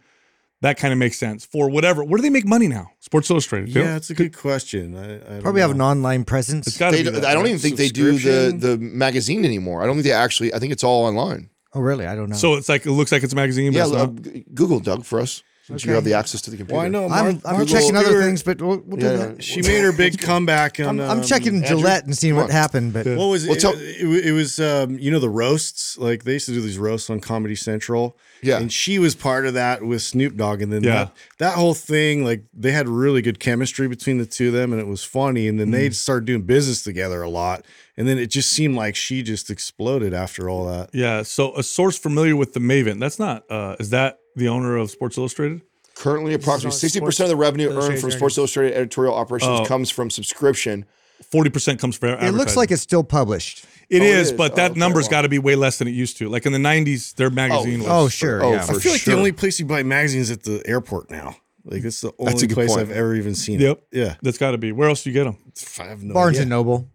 that kind of makes sense for whatever. Where do they make money now? Sports Illustrated. Yeah, it's a good question. I, I don't Probably have an online presence. It's got to They, be. that, I don't right? even think they do the the magazine anymore. I don't think they actually. I think it's all online. oh, really? I don't know. So it's like it looks like it's a magazine. But Yeah, it's uh, not. Google Doug for us since you Okay. have the access to the computer. Well, I know. I'm, I'm Martha checking other things, but we'll, we'll do Yeah, that. yeah. She made her big comeback. On, I'm, I'm um, checking Andrew, Gillette and seeing come what happened, but What was Well, it? tell- it, it, it was um, you know the roasts like they used to do these roasts on Comedy Central. Yeah. and she was part of that with Snoop Dogg, and then Yeah. that, that whole thing like they had really good chemistry between the two of them, and it was funny. And then Mm. they started doing business together a lot, and then it just seemed like she just exploded after all that. Yeah. So a source familiar with the Maven. That's not. Uh, is that the owner of Sports Illustrated? Currently, approximately on sixty Sports percent of the revenue earned from Journey. Sports Illustrated editorial operations Oh. comes from subscription. Forty percent comes from. it looks like it's still published. It Oh, it is, is. but Oh, that okay, number's well. got to be way less than it used to. Like in the '90s, their magazine. was, Oh, sure. Oh, yeah. for I feel like sure. the only place you buy magazines at the airport now. Like it's the only place point. I've ever even seen Yep. it. Yeah, That's got to be. Where else do you get them? I have no Barnes idea. and Noble.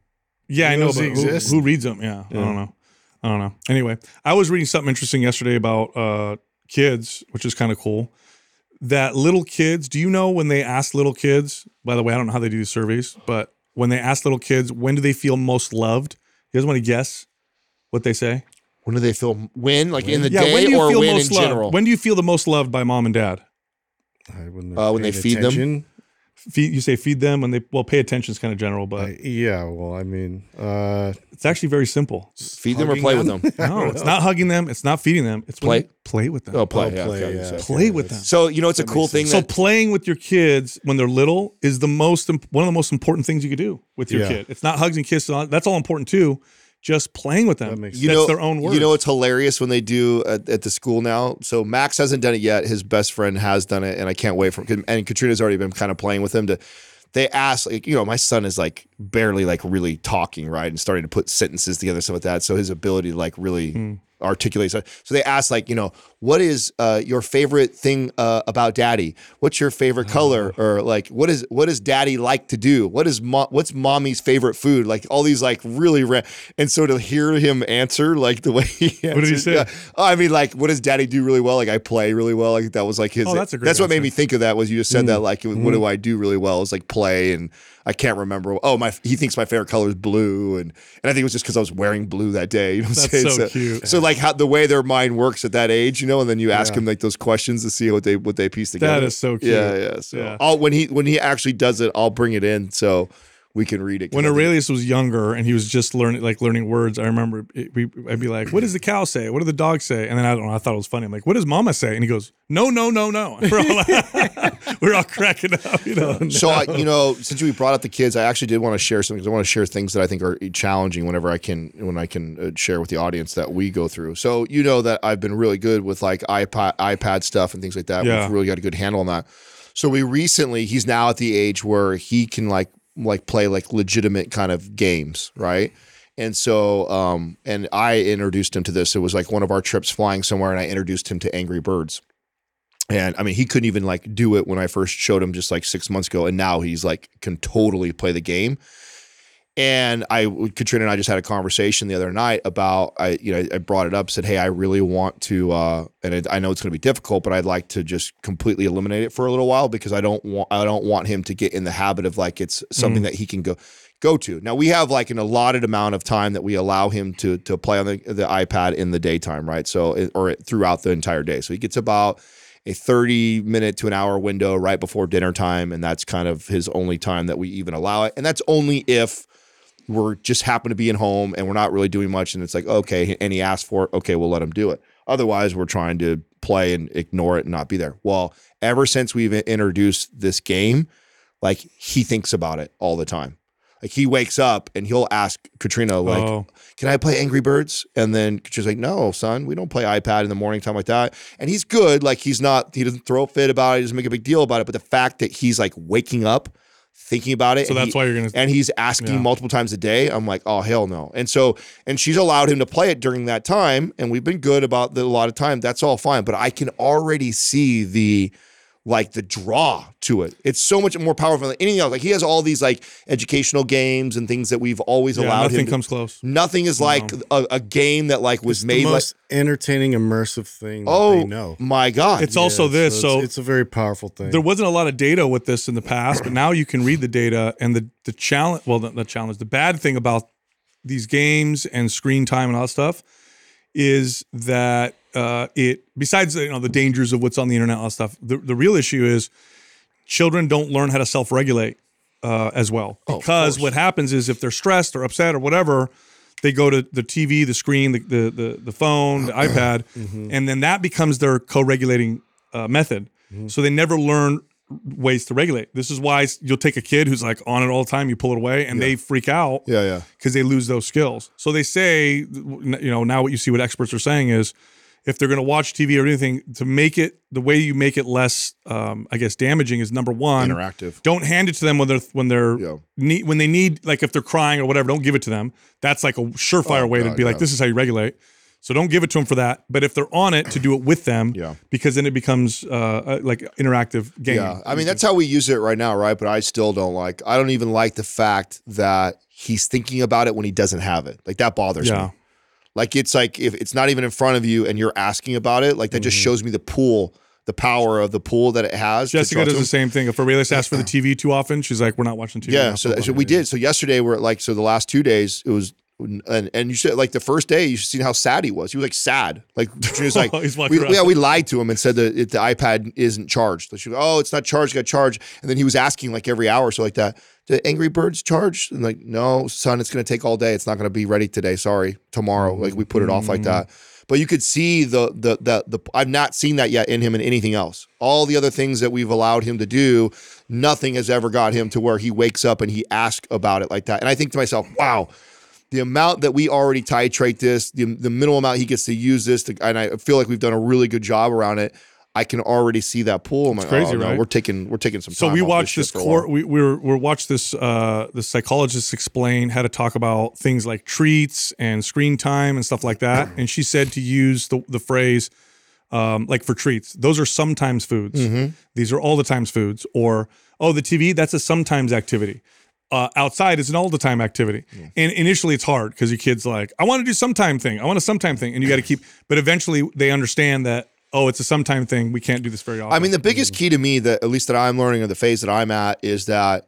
Yeah, I know, but who, who reads them? Yeah, I don't know. I don't know. Anyway, I was reading something interesting yesterday about uh, kids, which is kind of cool. That little kids, do you know when they ask little kids? By the way, I don't know how they do these surveys, but when they ask little kids, when do they feel most loved? You guys want to guess what they say? When do they feel when? Like in the yeah, day when do you or feel win in most loved? general? When do you feel the most loved by mom and dad? I wouldn't Uh, when they paid feed them? attention. Feed, you say feed them, and they well pay attention is kind of general, but I- yeah, well, I mean, uh, it's actually very simple. Feed them or hugging play with them? them? No, it's not hugging them. It's not feeding them. It's when Play? play with them. Oh, play. Oh, yeah, play, okay, yeah. so- play with them. So you know, it's a cool thing. So playing with your kids when they're little is the most imp- one of the most important things you could do with your Yeah. kid. It's not hugs and kisses. That's all important too. Just playing with them. That makes you That's know, their own words. You know, it's hilarious when they do at, at the school now. So Max hasn't done it yet. His best friend has done it, and I can't wait for. him. And Katrina's already been kind of playing with him to. They ask, like, you know, my son is like barely like really talking, right, and starting to put sentences together, stuff like that. So his ability to like really Hmm. articulate. So, so they ask, like, you know, what is uh, your favorite thing uh, about Daddy? What's your favorite color? Oh. Or like, what is what does Daddy like to do? What is mo- what's Mommy's favorite food? Like all these like really, ra- and so to hear him answer like the way he answered, What did he say? yeah. Oh, I mean, like, what does Daddy do really well? Like, I play really well. Like that was like his. Oh, that's a great That's what made me think of that. Was you just said that like, what do I do really well? Is like play and I can't remember. Oh, my he thinks my favorite color is blue, and and I think it was just because I was wearing blue that day. You know what I'm That's saying? so cute. So like how the way their mind works at that age, you know, and then you ask Yeah. them like those questions to see what they what they piece together. That is so cute. Yeah, yeah. So Yeah. I'll when he when he actually does it, I'll bring it in so we can read it. When Aurelius was younger and he was just learning, like learning words, I remember it, we, I'd be like, "What does the cow say? What do the dogs say?" And then I don't know. I thought it was funny. I'm like, "What does Mama say?" And he goes, "No, no, no, no." We're all, we're all cracking up, you know. so I, you know, since we brought up the kids, I actually did want to share something. 'cause I want to share things that I think are challenging whenever I can, when I can uh, share with the audience that we go through. So you know that I've been really good with like iPad, iPad stuff and things like that. Yeah. We've really got a good handle on that. So we recently, he's now at the age where he can like like play like legitimate kind of games, right? And so, um, and I introduced him to this. It was like one of our trips flying somewhere, and I introduced him to Angry Birds. And I mean, he couldn't even like do it when I first showed him just like six months ago, and now he's like can totally play the game. And I, Katrina and I just had a conversation the other night about I, you know, I brought it up, said, "Hey, I really want to, uh, and it, I know it's going to be difficult, but I'd like to just completely eliminate it for a little while because I don't want, I don't want him to get in the habit of like it's something that he can go." go to. Now we have like an allotted amount of time that we allow him to to play on the, the iPad in the daytime, right? So or throughout the entire day. So he gets about a 30 minute to an hour window right before dinner time and that's kind of his only time that we even allow it. And that's only if we're just happen to be in home and we're not really doing much and it's like okay and he asked for it okay we'll let him do it otherwise we're trying to play and ignore it and not be there well ever since we've introduced this game like he thinks about it all the time like he wakes up and he'll ask Katrina like Oh. can I play Angry Birds? And then she's like, no, son, we don't play iPad in the morning time like that. And he's good. Like he's not, he doesn't throw a fit about it. He doesn't make a big deal about it. But the fact that he's like waking up, thinking about it. So that's he- why you're gonna- And he's asking Yeah. multiple times a day. I'm like, oh, hell no. And so, and she's allowed him to play it during that time. And we've been good about the, a lot of time. That's all fine. But I can already see the, like the draw to it. It's so much more powerful than anything else. Like he has all these like educational games and things that we've always Yeah, allowed nothing him. to- comes close. Nothing is like a, a game that like was It's made the like most entertaining, immersive thing that oh they know. my god. It's also Yeah, this. it's- So, it's, a very powerful thing. there wasn't a lot of data with this in the past, but now you can read the data and the the challenge. Well, the, the challenge, the bad thing about these games and screen time and all that stuff is that uh, it. Besides, you know, the dangers of what's on the internet, and all that stuff. The the real issue is children don't learn how to self regulate uh, as well Oh, because course. what happens is if they're stressed or upset or whatever. They go to the TV, the screen, the the the, the phone, the iPad, Mm-hmm. and then that becomes their co-regulating uh, method. Mm-hmm. So they never learn ways to regulate. This is why you'll take a kid who's like on it all the time, you pull it away, and they freak out yeah, yeah. because they lose those skills. So they say, you know, now what you see what experts are saying is if they're going to watch TV or anything, to make it the way you make it less, um, I guess, damaging is number one. Interactive. Don't hand it to them when they're when they're Yeah. need when they need like if they're crying or whatever. Don't give it to them. That's like a surefire Oh, way to God, be like, this is how you regulate. So don't give it to them for that. But if they're on it, to do it with them, Yeah. because then it becomes uh, uh, like interactive game. Yeah. I mean, that's how we use it right now, right? But I still don't like I don't even like the fact that he's thinking about it when he doesn't have it. Like that bothers Yeah. me. Like it's like if it's not even in front of you and you're asking about it, like that just mm-hmm. shows me the pool, the power of the pool that it has. Jessica does the same thing. If Aurelius asks for the TV too often, she's like, "We're not watching TV." Yeah, so, so off." we did. So yesterday we're like, so the last two days it was, and and you said like the first day you seen how sad he was. He was like sad, like he was like, we, yeah, we lied to him and said that it, the iPad isn't charged. Like, she goes, oh, it's not charged, got charged, and then he was asking like every hour, so like that. Do Angry Birds charge? And like, no, son, it's going to take all day. It's not going to be ready today. Sorry, tomorrow. Like we put it off like that. Mm. But you could see the the the the. I've not seen that yet in him in anything else. All the other things that we've allowed him to do, nothing has ever got him to where he wakes up and he asks about it like that. And I think to myself, wow, the amount that we already titrate this, the, the minimal amount he gets to use this, to, and I feel like we've done a really good job around it. I can already see that pool. I'm like, crazy, oh, no, right? We're taking we're taking some. So time we watched shit this court. We we were, we watched this. Uh, the psychologist explain how to talk about things like treats and screen time and stuff like that. And she said to use the the phrase um, like for treats. Those are sometimes foods. Mm-hmm. These are all the times foods. Or oh, the TV that's a sometimes activity. Uh, outside is an all the time activity. And initially it's hard because your kid's like, I want to do sometime thing. I want a sometime thing. And you got to keep, but eventually they understand that, oh, it's a sometime thing. We can't do this very often. I mean, the biggest mm. key to me that at least that I'm learning or the phase that I'm at is that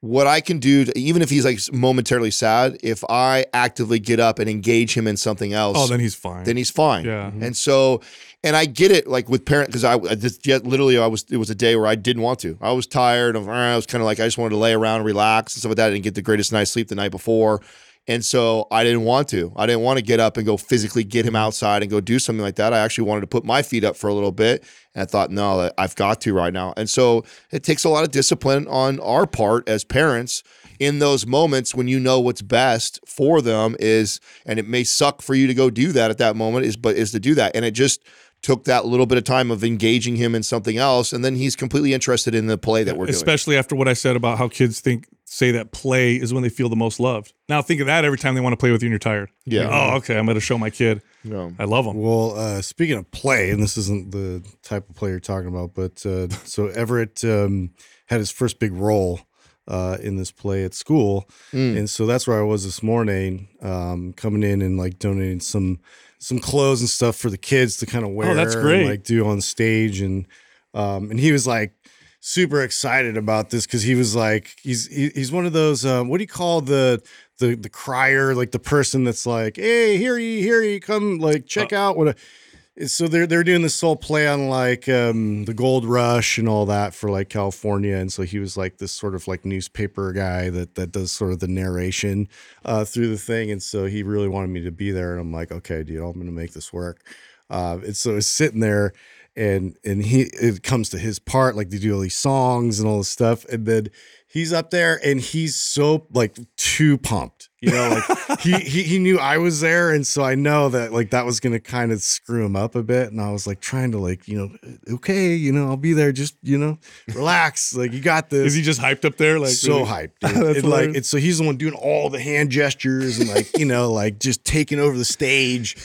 what I can do, to, even if he's like momentarily sad, if I actively get up and engage him in something else, Oh, then he's fine. then he's fine. Yeah. And mm-hmm. so, and I get it, like with parent, because I, I just yet literally, I was it was a day where I didn't want to. I was tired. Of, uh, I was kind of like I just wanted to lay around and relax and stuff like that. Didn't get the greatest night's sleep the night before, and so I didn't want to. I didn't want to get up and go physically get him outside and go do something like that. I actually wanted to put my feet up for a little bit, and I thought, no, I've got to right now. And so it takes a lot of discipline on our part as parents in those moments when you know what's best for them is and it may suck for you to go do that at that moment is but is to do that and it just took that little bit of time of engaging him in something else and then he's completely interested in the play that we're doing Especially after what I said about how kids think say that play is when they feel the most loved. Now think of that every time they want to play with you and you're tired. Yeah. Like, oh, okay. I'm going to show my kid. No. I love them. Well, uh, speaking of play, and this isn't the type of play you're talking about, but uh, so Everett um, had his first big role uh, in this play at school, Mm. and so that's where I was this morning, um, coming in and like donating some some clothes and stuff for the kids to kind of wear. Oh, that's and, great. like do on stage, and um, and he was like super excited about this because he was like he's he, he's one of those um, what do you call the the the crier like the person that's like hey here you here ye come like check Uh, out what a so they're they're doing this whole play on like um, the gold rush and all that for like California, and so he was like this sort of like newspaper guy that that does sort of the narration uh, through the thing, and so he really wanted me to be there, and I'm like, okay, dude, I'm gonna make this work. Uh, and so it's sitting there, and and he it comes to his part, like they do all these songs and all this stuff, and then he's up there and he's so like too pumped. You know, like he, he he knew I was there, and so I know that like that was gonna kind of screw him up a bit. And I was like trying to like, you know, okay, you know, I'll be there. Just you know, relax. Like you got this Is he just hyped up there? Like so really? hyped. Dude. And like it's so he's the one doing all the hand gestures and like, you know, like just taking over the stage.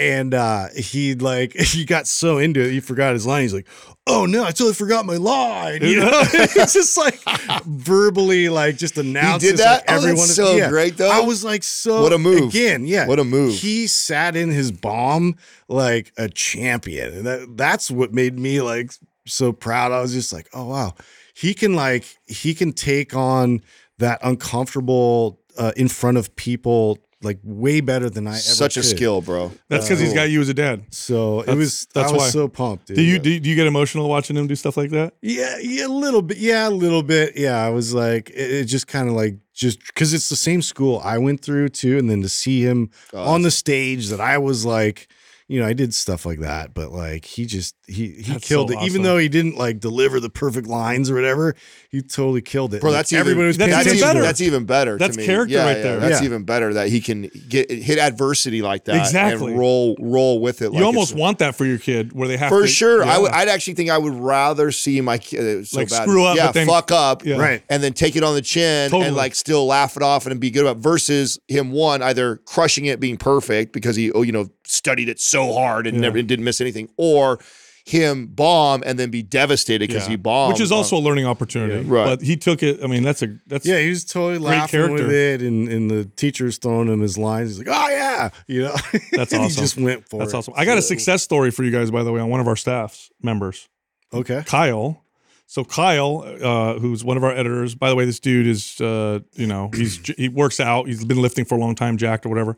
And uh he like he got so into it, he forgot his line. He's like, "Oh no, I totally forgot my line." You know, it's just like verbally like just announced. did this, like, that? Oh, everyone is- so yeah. great, though. I was like, so What a move. again. Yeah, What a move. He sat in his bomb like a champion, and that that's what made me like so proud. I was just like, oh wow, he can like he can take on that uncomfortable uh, in front of people like way better than I ever. such a could. skill bro That's uh, because he's got you as a dad. So it That's- was. that's I was why. so pumped. Dude. Do you do, you- do you get emotional watching him do stuff like that? Yeah, yeah, a little bit. Yeah, a little bit. Yeah, I was like, it, it just kind of like just because it's the same school I went through too, and then to see him Oh, on the stage that I was like, you know, I did stuff like that, but like he just he he That's killed so it. awesome. Even though he didn't like deliver the perfect lines or whatever, he totally killed it. Bro, Like, that's even, everybody was that's that's even even better. That's even better. That's to me. character Yeah, right yeah, there. That's Yeah. even better that he can get hit adversity like that Exactly. and roll roll with it. you almost want that for your kid, where they have for to, sure. Yeah. I would. I'd actually think I would rather see my kid uh, so Like, bad. screw up, yeah, then- fuck up, Yeah. Right. and then take it on the chin Totally. and like still laugh it off and be good about. it, Versus him, one either crushing it, being perfect because he, oh, you know, studied it so hard and Yeah. never didn't miss anything, or him bomb and then be devastated because Yeah. he bombed, which is also a learning opportunity. Yeah. Right. But he took it. I mean, that's a that's Yeah, he was totally laughing character. with it, and, and the teacher's throwing him his lines. He's like, "Oh yeah," you know. That's awesome. He just went for That's it. awesome. I got a success story for you guys, by the way, on one of our staff's members, Okay. Kyle. So Kyle, uh, who's one of our editors, by the way, this dude is, uh, you know, he's he works out. He's been lifting for a long time, jacked or whatever.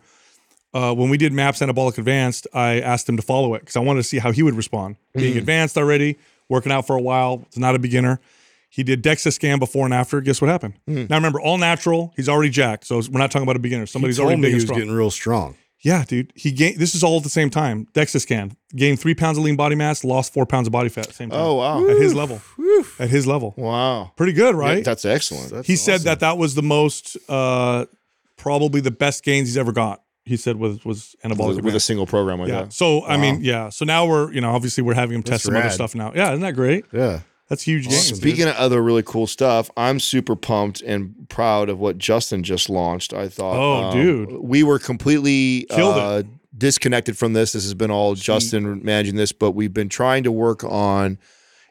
Uh, when we did Maps Anabolic Advanced, I asked him to follow it because I wanted to see how he would respond. Being advanced already, working out for a while, it's not a beginner. He did DEXA scan before and after. Guess what happened? Now remember, all natural. He's already jacked, so we're not talking about a beginner. Somebody's already me big he was strong. getting real strong. Yeah, dude. He gained. This is all at the same time. DEXA scan gained three pounds of lean body mass, lost four pounds of body fat. at the Same time. Oh wow, At his level. At his level. wow, Pretty good, Yeah, right? that's excellent. That's he said that that was the most, uh, probably the best gains he's ever got. He said was was anabolic. with, with a single program like yeah. that. So I mean, yeah. So now we're you know obviously we're having him test That's some other stuff now. Yeah, isn't that great? Yeah. That's huge gains. dude. Speaking of other really cool stuff, I'm super pumped and proud of what Justin just launched. I thought, Oh, um, dude. we were completely Killed uh, disconnected from this. This has been all Justin managing this, but we've been trying to work on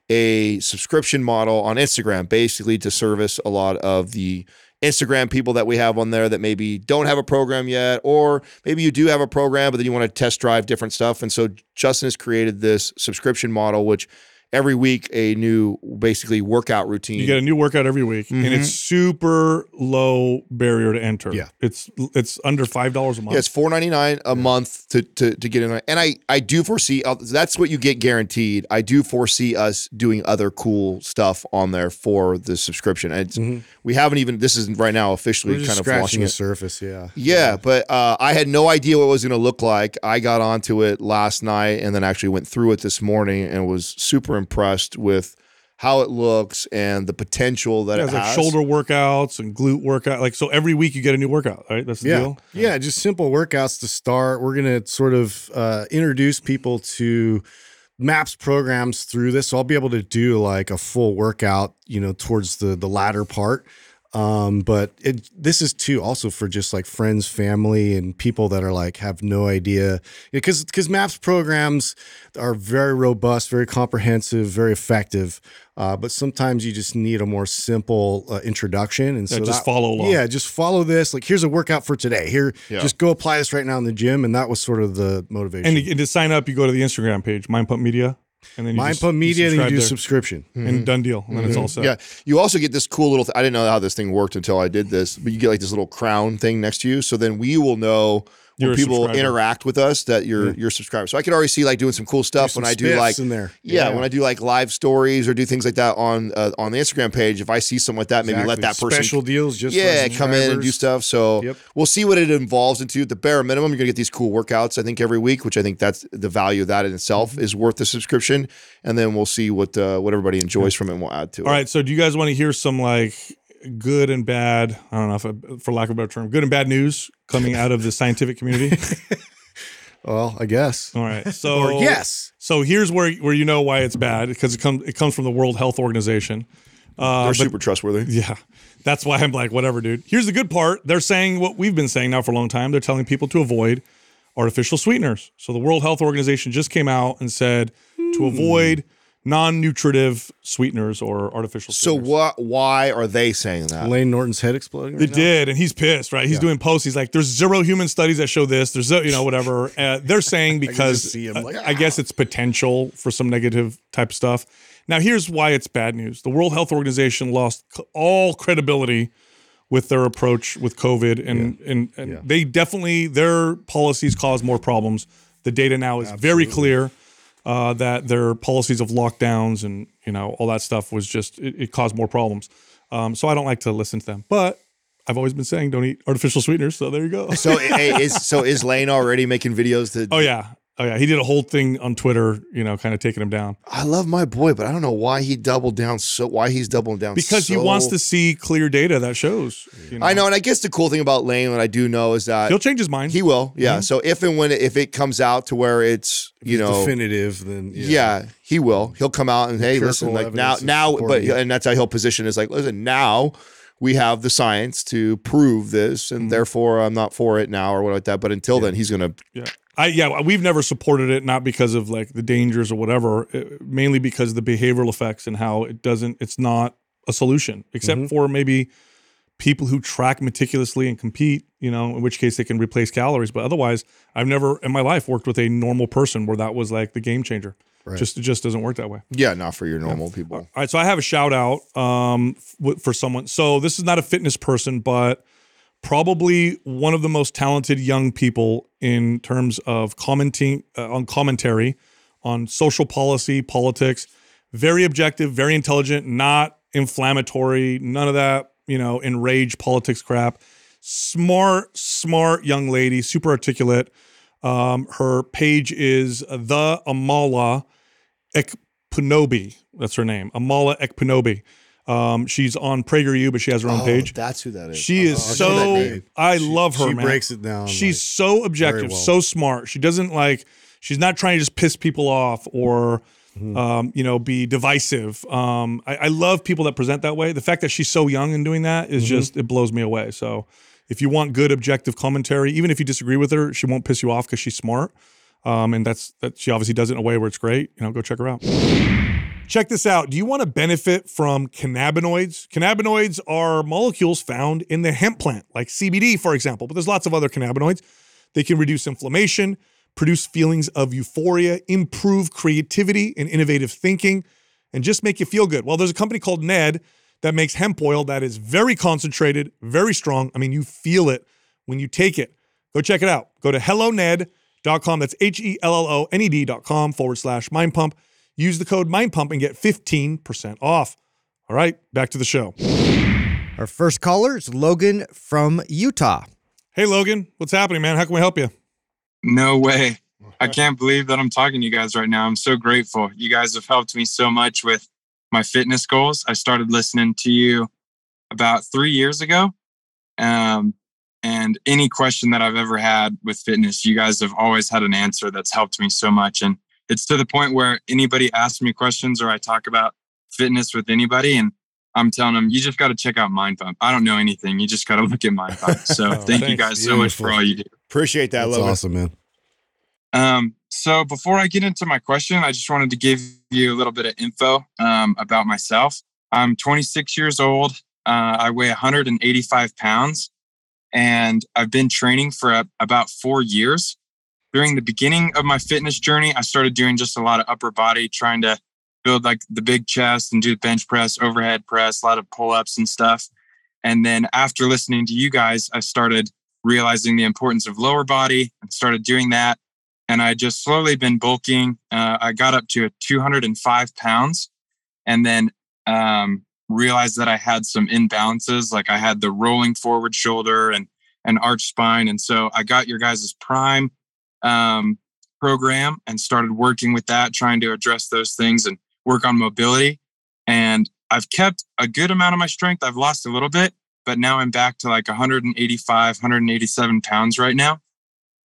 a subscription model on Instagram, basically to service a lot of the Instagram people that we have on there that maybe don't have a program yet, or maybe you do have a program, but then you want to test drive different stuff. And so Justin has created this subscription model, which every week a new basically workout routine. You get a new workout every week, and it's super low barrier to enter. Yeah. it's it's under five dollars a month. Yeah, it's four ninety nine a month to, to to get in, and I I do foresee uh, that's what you get guaranteed. I do foresee us doing other cool stuff on there for the subscription. And it's, we haven't even this is right now officially We're just kind of scratching launching the it. surface. Yeah. Yeah, but uh, I had no idea what it was going to look like. I got onto it last night and then actually went through it this morning and was super impressed with how it looks and the potential that Yeah, it it's like has. shoulder workouts and glute workout. Like so, every week you get a new workout. Right, that's the Yeah. deal. Yeah, just simple workouts to start. We're going to sort of uh, introduce people to maps programs through this. So I'll be able to do like a full workout, you know, towards the the latter part. Um, but it this is too also for just like friends, family, and people that are like have no idea because because maps programs are very robust, very comprehensive, very effective. Uh, but sometimes you just need a more simple uh, introduction, and Yeah, so just that- follow along. Yeah, just follow this. Like, here's a workout for today. Here, Yeah. just go apply this right now in the gym, and that was sort of the motivation. And to sign up, you go to the Instagram page, Mind Pump Media, and then you Mind just- Pump Media, and you do there. subscription. and mm-hmm. done deal, and then it's mm-hmm. all set. Yeah, you also get this cool little. Th- I didn't know how this thing worked until I did this, but you get like this little crown thing next to you. So then we will know when people interact with us that you're you're subscribed. So I can already see like doing some cool stuff Some when I do like in there. Yeah, when I do like live stories or do things like that on uh, on the Instagram page. If I see something like that, maybe let that person special deals just for yeah, come in and do stuff. So Yep. we'll see what it involves into. The bare minimum, you're gonna get these cool workouts. I think every week, which I think that's the value of that in itself Mm-hmm. is worth the subscription. And then we'll see what uh, what everybody enjoys from it. and We'll add to it. All right. So, do you guys want to hear some like good and bad? I don't know if, I, for lack of a better term, good and bad news coming out of the scientific community. Well, I guess. All right. So, yes. So here's where where you know why it's bad because it comes it comes from the World Health Organization. Uh, They're but- super trustworthy. Yeah. That's why I'm like, whatever, dude. Here's the good part. They're saying what we've been saying now for a long time. They're telling people to avoid artificial sweeteners. So the World Health Organization just came out and said Hmm. to avoid non-nutritive sweeteners or artificial sweeteners. So sweeteners. what? Why are they saying that? Layne Norton's head exploding. They Right now? did, and he's pissed, right? He's doing posts. He's like, "There's zero human studies that show this. There's, zero, you know, whatever." Uh, they're saying because see him uh, I guess it's potential for some negative type stuff. Now, here's why it's bad news: the World Health Organization lost c- all credibility with their approach with COVID, and and, and they definitely their policies cause more problems. The data now is very clear uh, that their policies of lockdowns and you know all that stuff was just it, it caused more problems. Um, so I don't like to listen to them, but I've always been saying don't eat artificial sweeteners. So there you go. So is so is Layne already making videos to? oh yeah, oh yeah. He did a whole thing on Twitter, you know, kind of taking him down I love my boy, but I don't know why he doubled down. So why he's doubling down? because he wants to see clear data that shows. You know, I know, and I guess the cool thing about Layne, what I do know, is that he'll change his mind. he will. Yeah. Mm-hmm. So if and when if it comes out to where it's you know definitive. Then Yeah. he will. He'll come out and hey, listen, like now, now, but and that's how he'll position is like, listen, now we have the science to prove this, and mm-hmm. therefore I'm not for it now or what like that. But until then, he's gonna. Yeah. I yeah, we've never supported it not because of like the dangers or whatever, uh, mainly because of the behavioral effects and how it doesn't it's not a solution except for maybe people who track meticulously and compete, you know, in which case they can replace calories, but otherwise I've never in my life worked with a normal person where that was like the game changer. Right. Just it just doesn't work that way. Yeah, not for your normal people. All right, so I have a shout out um, for someone. So this is not a fitness person, but probably one of the most talented young people in terms of commenting uh, on commentary on social policy, politics. Very objective, very intelligent, not inflammatory, none of that, you know, enraged politics crap. Smart, smart young lady, super articulate. Um, her page is the Amala Ekpunobi. That's her name, Amala Ekpunobi. Um, she's on PragerU, but she has her own Oh, page. that's who that is. She is Oh, I know so. I love her. she man. breaks it down, She's like, so objective, well. so smart. She doesn't like. She's not trying to just piss people off or, Mm-hmm. um, you know, be divisive. Um, I, I love people that present that way. The fact that she's so young and doing that Mm-hmm. just it blows me away. So, if you want good objective commentary, even if you disagree with her, she won't piss you off because she's smart. Um, and that's that. She obviously does it in a way where it's great. You know, go check her out. Check this out. Do you want to benefit from cannabinoids? Cannabinoids are molecules found in the hemp plant, like CBD, for example, but there's lots of other cannabinoids. They can reduce inflammation, produce feelings of euphoria, improve creativity and innovative thinking, and just make you feel good. Well, there's a company called Ned that makes hemp oil that is very concentrated, very strong. I mean, you feel it when you take it. Go check it out. Go to helloned.com. That's H E L L O N E D.com forward slash mind pump. Use the code mind pump and get 15% off. All right, back to the show. Our first caller is Logan from Utah. Hey, Logan, what's happening, man? How can we help you? No way. I can't believe that I'm talking to you guys right now. I'm so grateful. You guys have helped me so much with my fitness goals. I started listening to you about three years ago. Um, and any question that I've ever had with fitness, you guys have always had an answer that's helped me so much. And it's to the point where anybody asks me questions or I talk about fitness with anybody and I'm telling them, you just got to check out Mind Pump. I don't know anything. You just got to look at Mind Pump. So Oh, thank you thanks. guys so much for all you do. Appreciate that, That's Logan. awesome, man. Um, so before I get into my question, I just wanted to give you a little bit of info um, about myself. I'm 26 years old. Uh, I weigh 185 pounds, and I've been training for a, about four years. During the beginning of my fitness journey, I started doing just a lot of upper body, trying to build like the big chest and do bench press, overhead press, a lot of pull ups and stuff. And then after listening to you guys, I started realizing the importance of lower body and started doing that and I just slowly been bulking. Uh, I got up to 205 pounds, and then um, realized that I had some imbalances. Like I had the rolling forward shoulder and an arch spine, and so I got your guys' prime um, program and started working with that, trying to address those things and work on mobility. And I've kept a good amount of my strength. I've lost a little bit, but now I'm back to like 185, 187 pounds right now,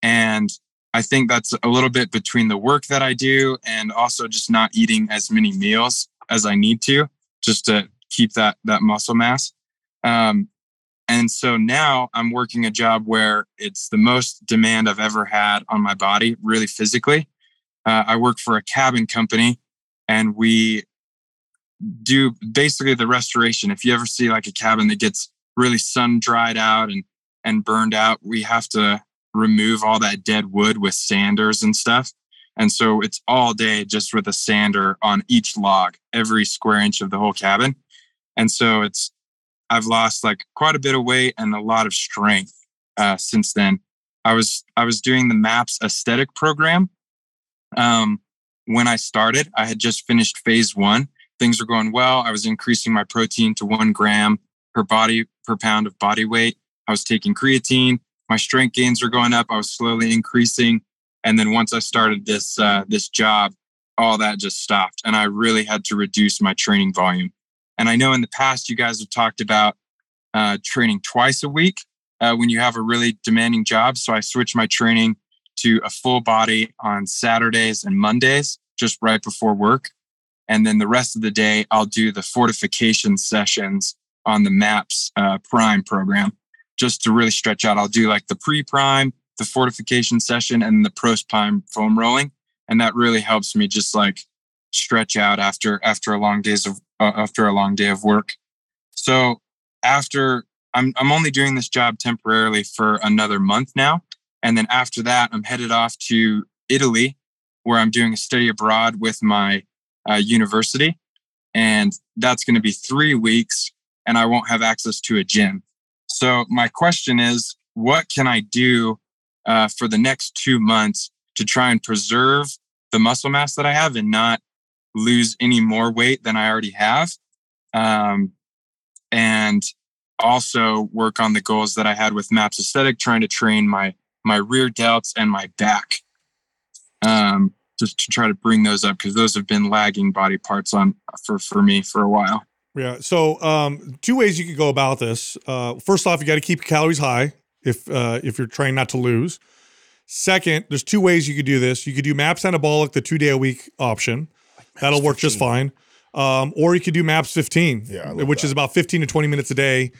and I think that's a little bit between the work that I do and also just not eating as many meals as I need to, just to keep that that muscle mass. Um, and so now I'm working a job where it's the most demand I've ever had on my body, really physically. Uh, I work for a cabin company, and we do basically the restoration. If you ever see like a cabin that gets really sun dried out and and burned out, we have to remove all that dead wood with sanders and stuff. And so it's all day just with a sander on each log, every square inch of the whole cabin. And so it's, I've lost like quite a bit of weight and a lot of strength uh, since then. I was, I was doing the MAPS aesthetic program. Um, when I started, I had just finished phase one. Things were going well. I was increasing my protein to one gram per body per pound of body weight. I was taking creatine my strength gains were going up. I was slowly increasing, and then once I started this uh, this job, all that just stopped, and I really had to reduce my training volume. And I know in the past you guys have talked about uh, training twice a week uh, when you have a really demanding job. So I switched my training to a full body on Saturdays and Mondays, just right before work, and then the rest of the day I'll do the fortification sessions on the MAPS uh, Prime program just to really stretch out. I'll do like the pre prime, the fortification session, and the post prime foam rolling, and that really helps me just like stretch out after after a long days of uh, after a long day of work. So after I'm I'm only doing this job temporarily for another month now, and then after that I'm headed off to Italy, where I'm doing a study abroad with my uh, university, and that's going to be three weeks, and I won't have access to a gym. So my question is, what can I do uh, for the next two months to try and preserve the muscle mass that I have and not lose any more weight than I already have? Um, and also work on the goals that I had with Maps Aesthetic, trying to train my my rear delts and my back, um, just to try to bring those up because those have been lagging body parts on for for me for a while. Yeah. So, um, two ways you could go about this. Uh, first off, you got to keep your calories high if uh, if you're trying not to lose. Second, there's two ways you could do this. You could do MAPS Anabolic, the two day a week option. That'll work just fine. Um, or you could do MAPS 15, Yeah, which that. is about 15 to 20 minutes a day,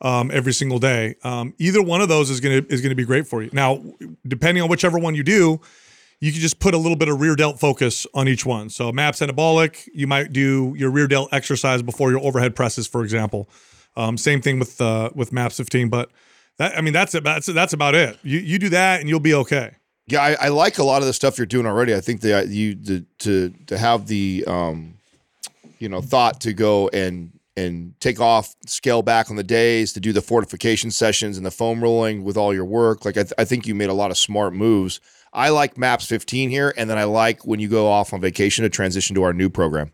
um, every single day. Um, either one of those is gonna is gonna be great for you. Now, depending on whichever one you do, you can just put a little bit of rear delt focus on each one. So MAPS anabolic, you might do your rear delt exercise before your overhead presses, for example. Um, same thing with uh, with MAPS 15, but that I mean that's it. that's, that's about it. You you do that and you'll be okay. Yeah, I, I like a lot of the stuff you're doing already. I think that uh, you the, to to have the um you know thought to go and and take off, scale back on the days to do the fortification sessions and the foam rolling with all your work. Like I, th- I think you made a lot of smart moves. I like Maps 15 here, and then I like when you go off on vacation to transition to our new program.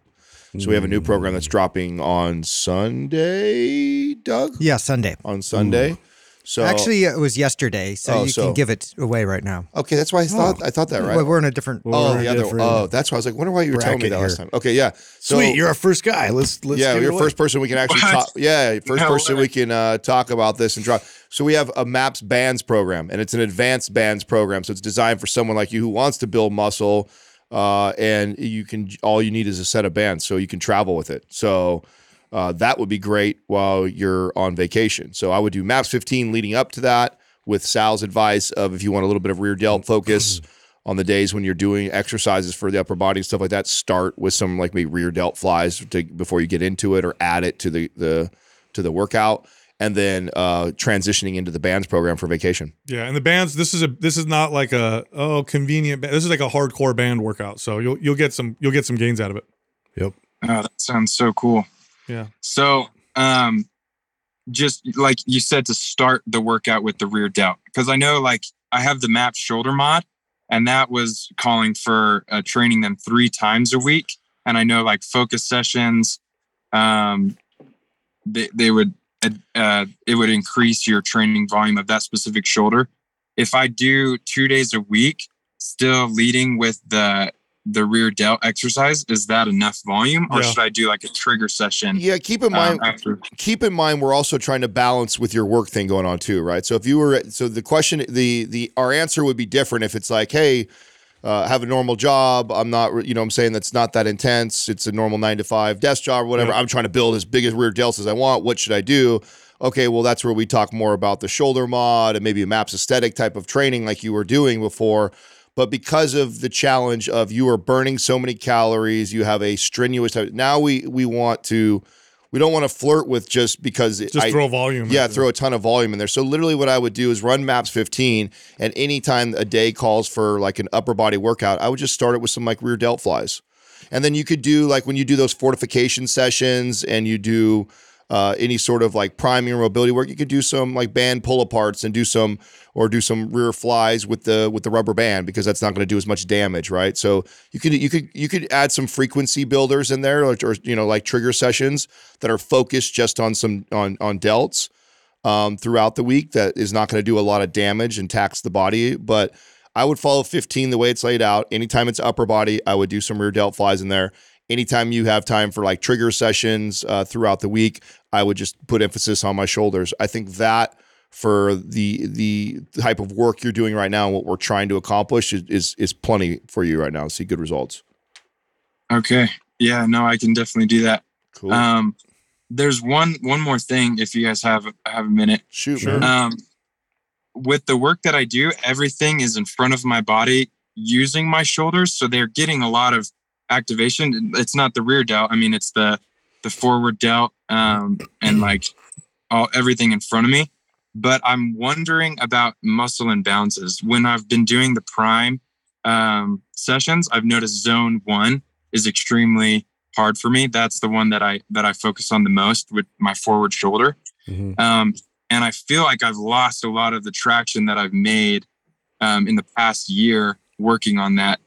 So we have a new program that's mm. dropping on Sunday, Doug. Yeah, Sunday. On Sunday. Mm. So Actually, it was yesterday, so Oh, you so- can give it away right now. okay, that's why I thought I thought that right. Well, we're in a different. Oh, we're the other. Oh, that's why I was like, wonder why you were telling me bracket that last time. Okay, yeah. So, Sweet, you're our first guy. Let's let's yeah, give you're first person we can actually What? talk. Yeah, first person we can uh, talk about this and drop. So we have a MAPS bands program, and it's an advanced bands program. So it's designed for someone like you who wants to build muscle, uh, and you can all you need is a set of bands, so you can travel with it. So. Uh, that would be great while you're on vacation. So I would do MAPS 15 leading up to that with Sal's advice of if you want a little bit of rear delt focus on the days when you're doing exercises for the upper body and stuff like that, start with some like maybe rear delt flies to, before you get into it, or add it to the the to the workout, and then uh, transitioning into the bands program for vacation. Yeah, and the bands. This is a this is not like a oh convenient. This is like a hardcore band workout. So you'll you'll get some you'll get some gains out of it. Yep. Oh, that sounds so cool. Yeah. So, um, just like you said, to start the workout with the rear delt, because I know like I have the MAP shoulder mod, and that was calling for uh, training them three times a week. And I know like focus sessions, um, they they would uh, it would increase your training volume of that specific shoulder. If I do two days a week, still leading with the the rear delt exercise, is that enough volume, or Yeah. should I do like a trigger session? Yeah, keep in um, mind after keep in mind we're also trying to balance with your work thing going on too, right? So if you were so the question the the our answer would be different if it's like, hey, uh, have a normal job. I'm not, you know, what I'm saying that's not that intense. It's a normal nine to five desk job or whatever. Yeah. I'm trying to build as big as rear delts as I want. What should I do? Okay, well, that's where we talk more about the shoulder mod and maybe a MAPS aesthetic type of training like you were doing before. But because of the challenge of you are burning so many calories, you have a strenuous. Now we we want to, we don't want to flirt with just because Just I, throw volume. yeah, throw a ton of volume in there. So literally what I would do is run maps 15 and anytime a day calls for like an upper body workout, I would just start it with some like rear delt flies. And then you could do like when you do those fortification sessions and you do uh, any sort of like priming or mobility work, you could do some like band pull aparts and do some or do some rear flies with the with the rubber band because that's not going to do as much damage, right? So you could you could you could add some frequency builders in there or, or you know like trigger sessions that are focused just on some on on delts um, throughout the week that is not going to do a lot of damage and tax the body. But I would follow 15 the way it's laid out. Anytime it's upper body, I would do some rear delt flies in there. Anytime you have time for like trigger sessions uh, throughout the week, I would just put emphasis on my shoulders. I think that for the the type of work you're doing right now and what we're trying to accomplish is is, is plenty for you right now. See good results. okay, yeah, no, I can definitely do that. Cool. Um, there's one one more thing if you guys have have a minute. Shoot, sure. Um, with the work that I do, everything is in front of my body using my shoulders, so they're getting a lot of activation. It's not the rear delt. I mean, it's the the forward delt um, and like all everything in front of me. But I'm wondering about muscle imbalances. When I've been doing the prime um, sessions, I've noticed zone one is extremely hard for me. That's the one that I that I focus on the most with my forward shoulder. Mhm. Um, and I feel like I've lost a lot of the traction that I've made um, in the past year working on that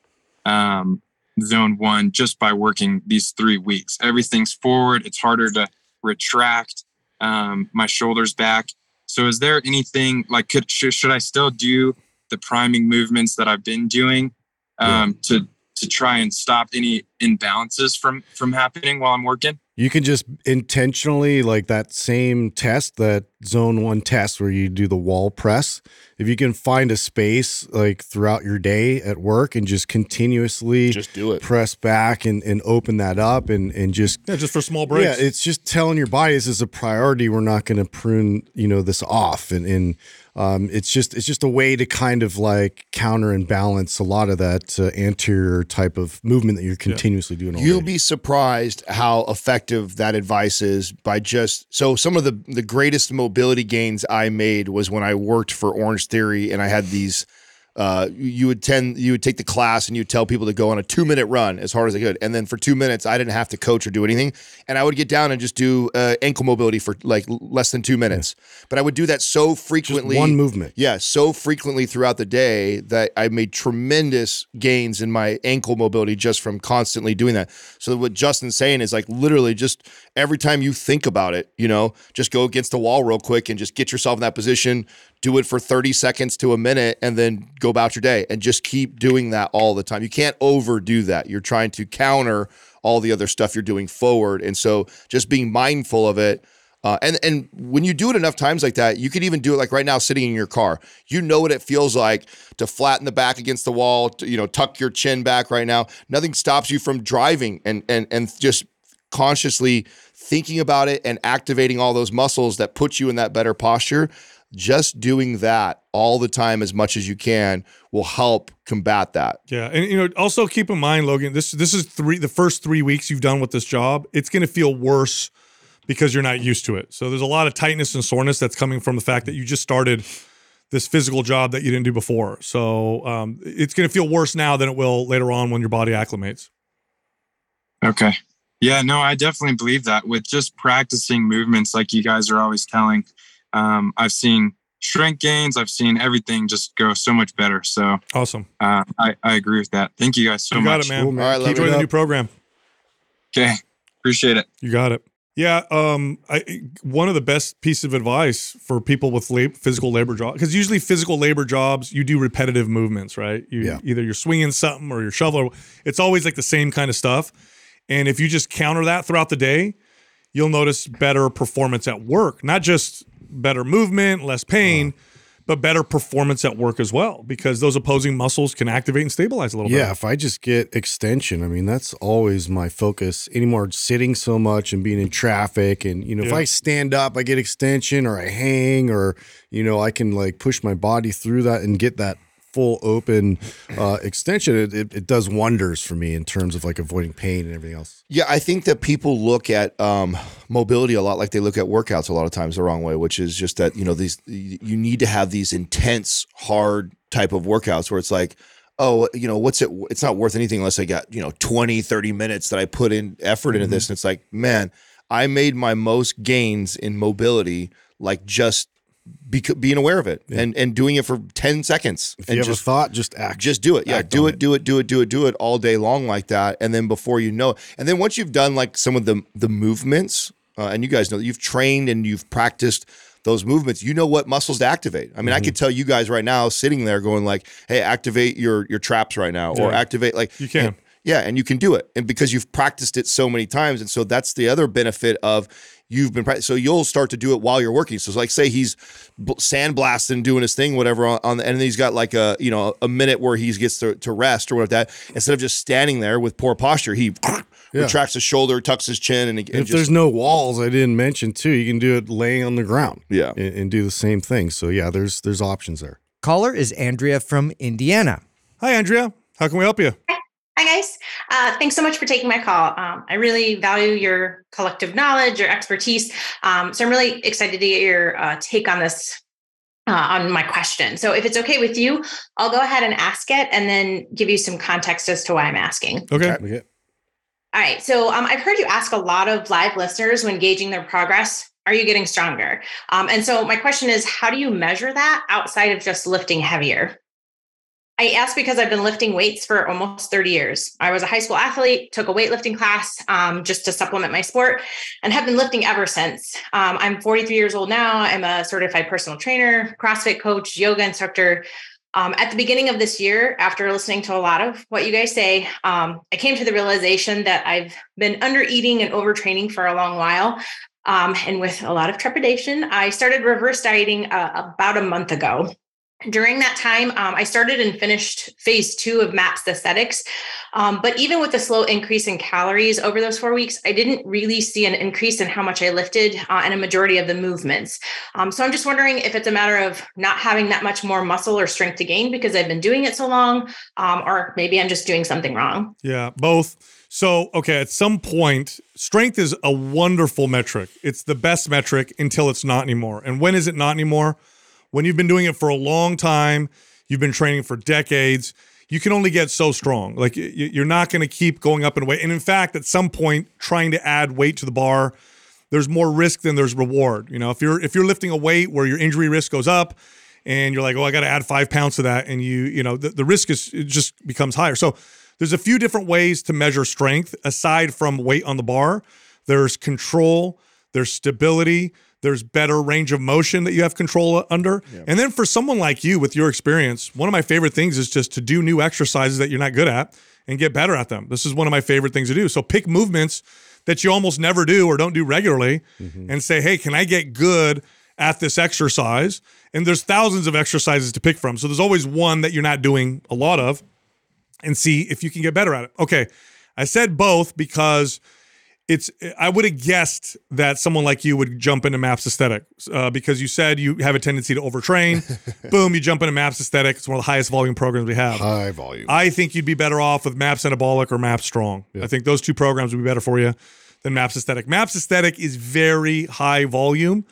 um, zone one just by working these three weeks. Everything's forward. It's harder to retract um, my shoulders back. So, is there anything like could should, should I still do the priming movements that I've been doing um, to to try and stop any imbalances from from happening while I'm working? You can just intentionally like that same test, that zone one test where you do the wall press. If you can find a space like throughout your day at work and just continuously Just do it. press back and, and open that up and, and just yeah, just for small breaks. yeah, it's just telling your body this is a priority. We're not going to prune, you know, this off, and and um, it's just it's just a way to kind of like counter and balance a lot of that uh, anterior type of movement that you're continuously doing. All You'll day. be surprised how effective that advice is by just so some of the the greatest mobility gains I made was when I worked for Orangetheory and I had these uh, you would tend you would take the class and you would tell people to go on a two minute run as hard as they could, and then for two minutes I didn't have to coach or do anything, and I would get down and just do uh, ankle mobility for like less than two minutes. But I would do that so Just frequently, one movement. yeah, so frequently throughout the day that I made tremendous gains in my ankle mobility just from constantly doing that. So what Justin's saying is like literally just every time you think about it, you know, just go against the wall real quick and just get yourself in that position, do it for 30 seconds to a minute and then go about your day and just keep doing that all the time. You can't overdo that. You're trying to counter all the other stuff you're doing forward. And so just being mindful of it uh, and and when you do it enough times like that, you could even do it like right now, sitting in your car. You know what it feels like to flatten the back against the wall. To, you know, tuck your chin back right now. Nothing stops you from driving and and and just consciously thinking about it and activating all those muscles that put you in that better posture. Just doing that all the time as much as you can will help combat that. Yeah, and you know, also keep in mind, Logan, this this is three the first three weeks you've done with this job. It's going to feel worse because you're not used to it. So there's a lot of tightness and soreness that's coming from the fact that you just started this physical job that you didn't do before. So um, it's going to feel worse now than it will later on when your body acclimates. Okay. Yeah, no, I definitely believe that. With just practicing movements like you guys are always telling, um, I've seen strength gains. I've seen everything just go so much better. So Awesome. uh, I, I agree with that. Thank you guys so you got much. it, man. Cool, man. All right, love Keep it the up. new program. Okay. Appreciate it. You got it. Yeah, um, I, one of the best pieces of advice for people with lab, physical labor jobs, because usually physical labor jobs, you do repetitive movements, right? You, Yeah. Either you're swinging something or you're shoveling. It's always like the same kind of stuff. And if you just counter that throughout the day, you'll notice better performance at work. Not just better movement, less pain, uh-huh. but better performance at work as well, because those opposing muscles can activate and stabilize a little Yeah, bit. Yeah, if I just get extension, I mean, that's always my focus. Anymore sitting so much and being in traffic. And, you know, if I stand up, I get extension or I hang or, you know, I can like push my body through that and get that full open uh, extension. It, it, it does wonders for me in terms of like avoiding pain and everything else. Yeah, I think that people look at um, mobility a lot like they look at workouts a lot of times the wrong way, which is just that you know these you need to have these intense, hard type of workouts where it's like, oh, you know, what's it? It's not worth anything unless I got you know 20, 30 minutes that I put in effort into this, and it's like, man, I made my most gains in mobility like just bec- being aware of it and and doing it for ten seconds If and you have just a thought, just act. just do it. Yeah, do on it, do it, do it, do it, do it all day long like that. And then before you know it, and then once you've done like some of the the movements, uh, and you guys know that you've trained and you've practiced those movements, you know what muscles to activate. I mean, I could tell you guys right now, sitting there, going like, "Hey, activate your your traps right now," or activate like You can. and- yeah, and you can do it, and because you've practiced it so many times, and so that's the other benefit of you've been practicing. So you'll start to do it while you're working. So it's like, say he's sandblasting, doing his thing, whatever, on, on the, and then he's got like a you know a minute where he gets to, to rest or whatever that. Instead of just standing there with poor posture, he retracts his shoulder, tucks his chin, and, and if just, there's no walls, I didn't mention too, you can do it laying on the ground. Yeah. And, and do the same thing. So yeah, there's there's options there. Caller is Andrea from Indiana. Hi, Andrea. How can we help you? Hi, guys. Uh, thanks so much for taking my call. Um, I really value your collective knowledge, your expertise. Um, so I'm really excited to get your uh, take on this, uh, on my question. So if it's okay with you, I'll go ahead and ask it and then give you some context as to why I'm asking. Okay. Okay. All right. So um, I've heard you ask a lot of live listeners when gauging their progress. Are you getting stronger? Um, and so my question is, how do you measure that outside of just lifting heavier? I ask because I've been lifting weights for almost 30 years. I was a high school athlete, took a weightlifting class um, just to supplement my sport, and have been lifting ever since. Um, I'm 43 years old now. I'm a certified personal trainer, CrossFit coach, yoga instructor. Um, at the beginning of this year, after listening to a lot of what you guys say, um, I came to the realization that I've been under eating and overtraining for a long while. Um, and with a lot of trepidation, I started reverse dieting uh, about a month ago. During that time, um, I started and finished phase two of MAPS Aesthetics. Um, but even with the slow increase in calories over those four weeks, I didn't really see an increase in how much I lifted uh, and a majority of the movements. Um, so I'm just wondering if it's a matter of not having that much more muscle or strength to gain because I've been doing it so long, um, or maybe I'm just doing something wrong. Yeah, both. So, okay, at some point, strength is a wonderful metric. It's the best metric until it's not anymore. And when is it not anymore? When you've been doing it for a long time, you've been training for decades. You can only get so strong. Like you're not going to keep going up in weight. And in fact, at some point, trying to add weight to the bar, there's more risk than there's reward. You know, if you're if you're lifting a weight where your injury risk goes up, and you're like, oh, I got to add five pounds to that, and you you know the, the risk is it just becomes higher. So there's a few different ways to measure strength aside from weight on the bar. There's control, there's stability, there's better range of motion that you have control under. And then for someone like you with your experience, one of my favorite things is just to do new exercises that you're not good at and get better at them. This is one of my favorite things to do. So pick movements that you almost never do or don't do regularly mm-hmm. and say, "Hey, can I get good at this exercise?" And there's thousands of exercises to pick from. So there's always one that you're not doing a lot of and see if you can get better at it. Okay. I said both because it's I would have guessed that someone like you would jump into Maps Aesthetic uh, because you said you have a tendency to overtrain. Boom, you jump into Maps Aesthetic. It's one of the highest volume programs we have. High volume. I think you'd be better off with Maps Anabolic or Maps Strong. I think those two programs would be better for you than Maps Aesthetic. Maps Aesthetic is very high volume.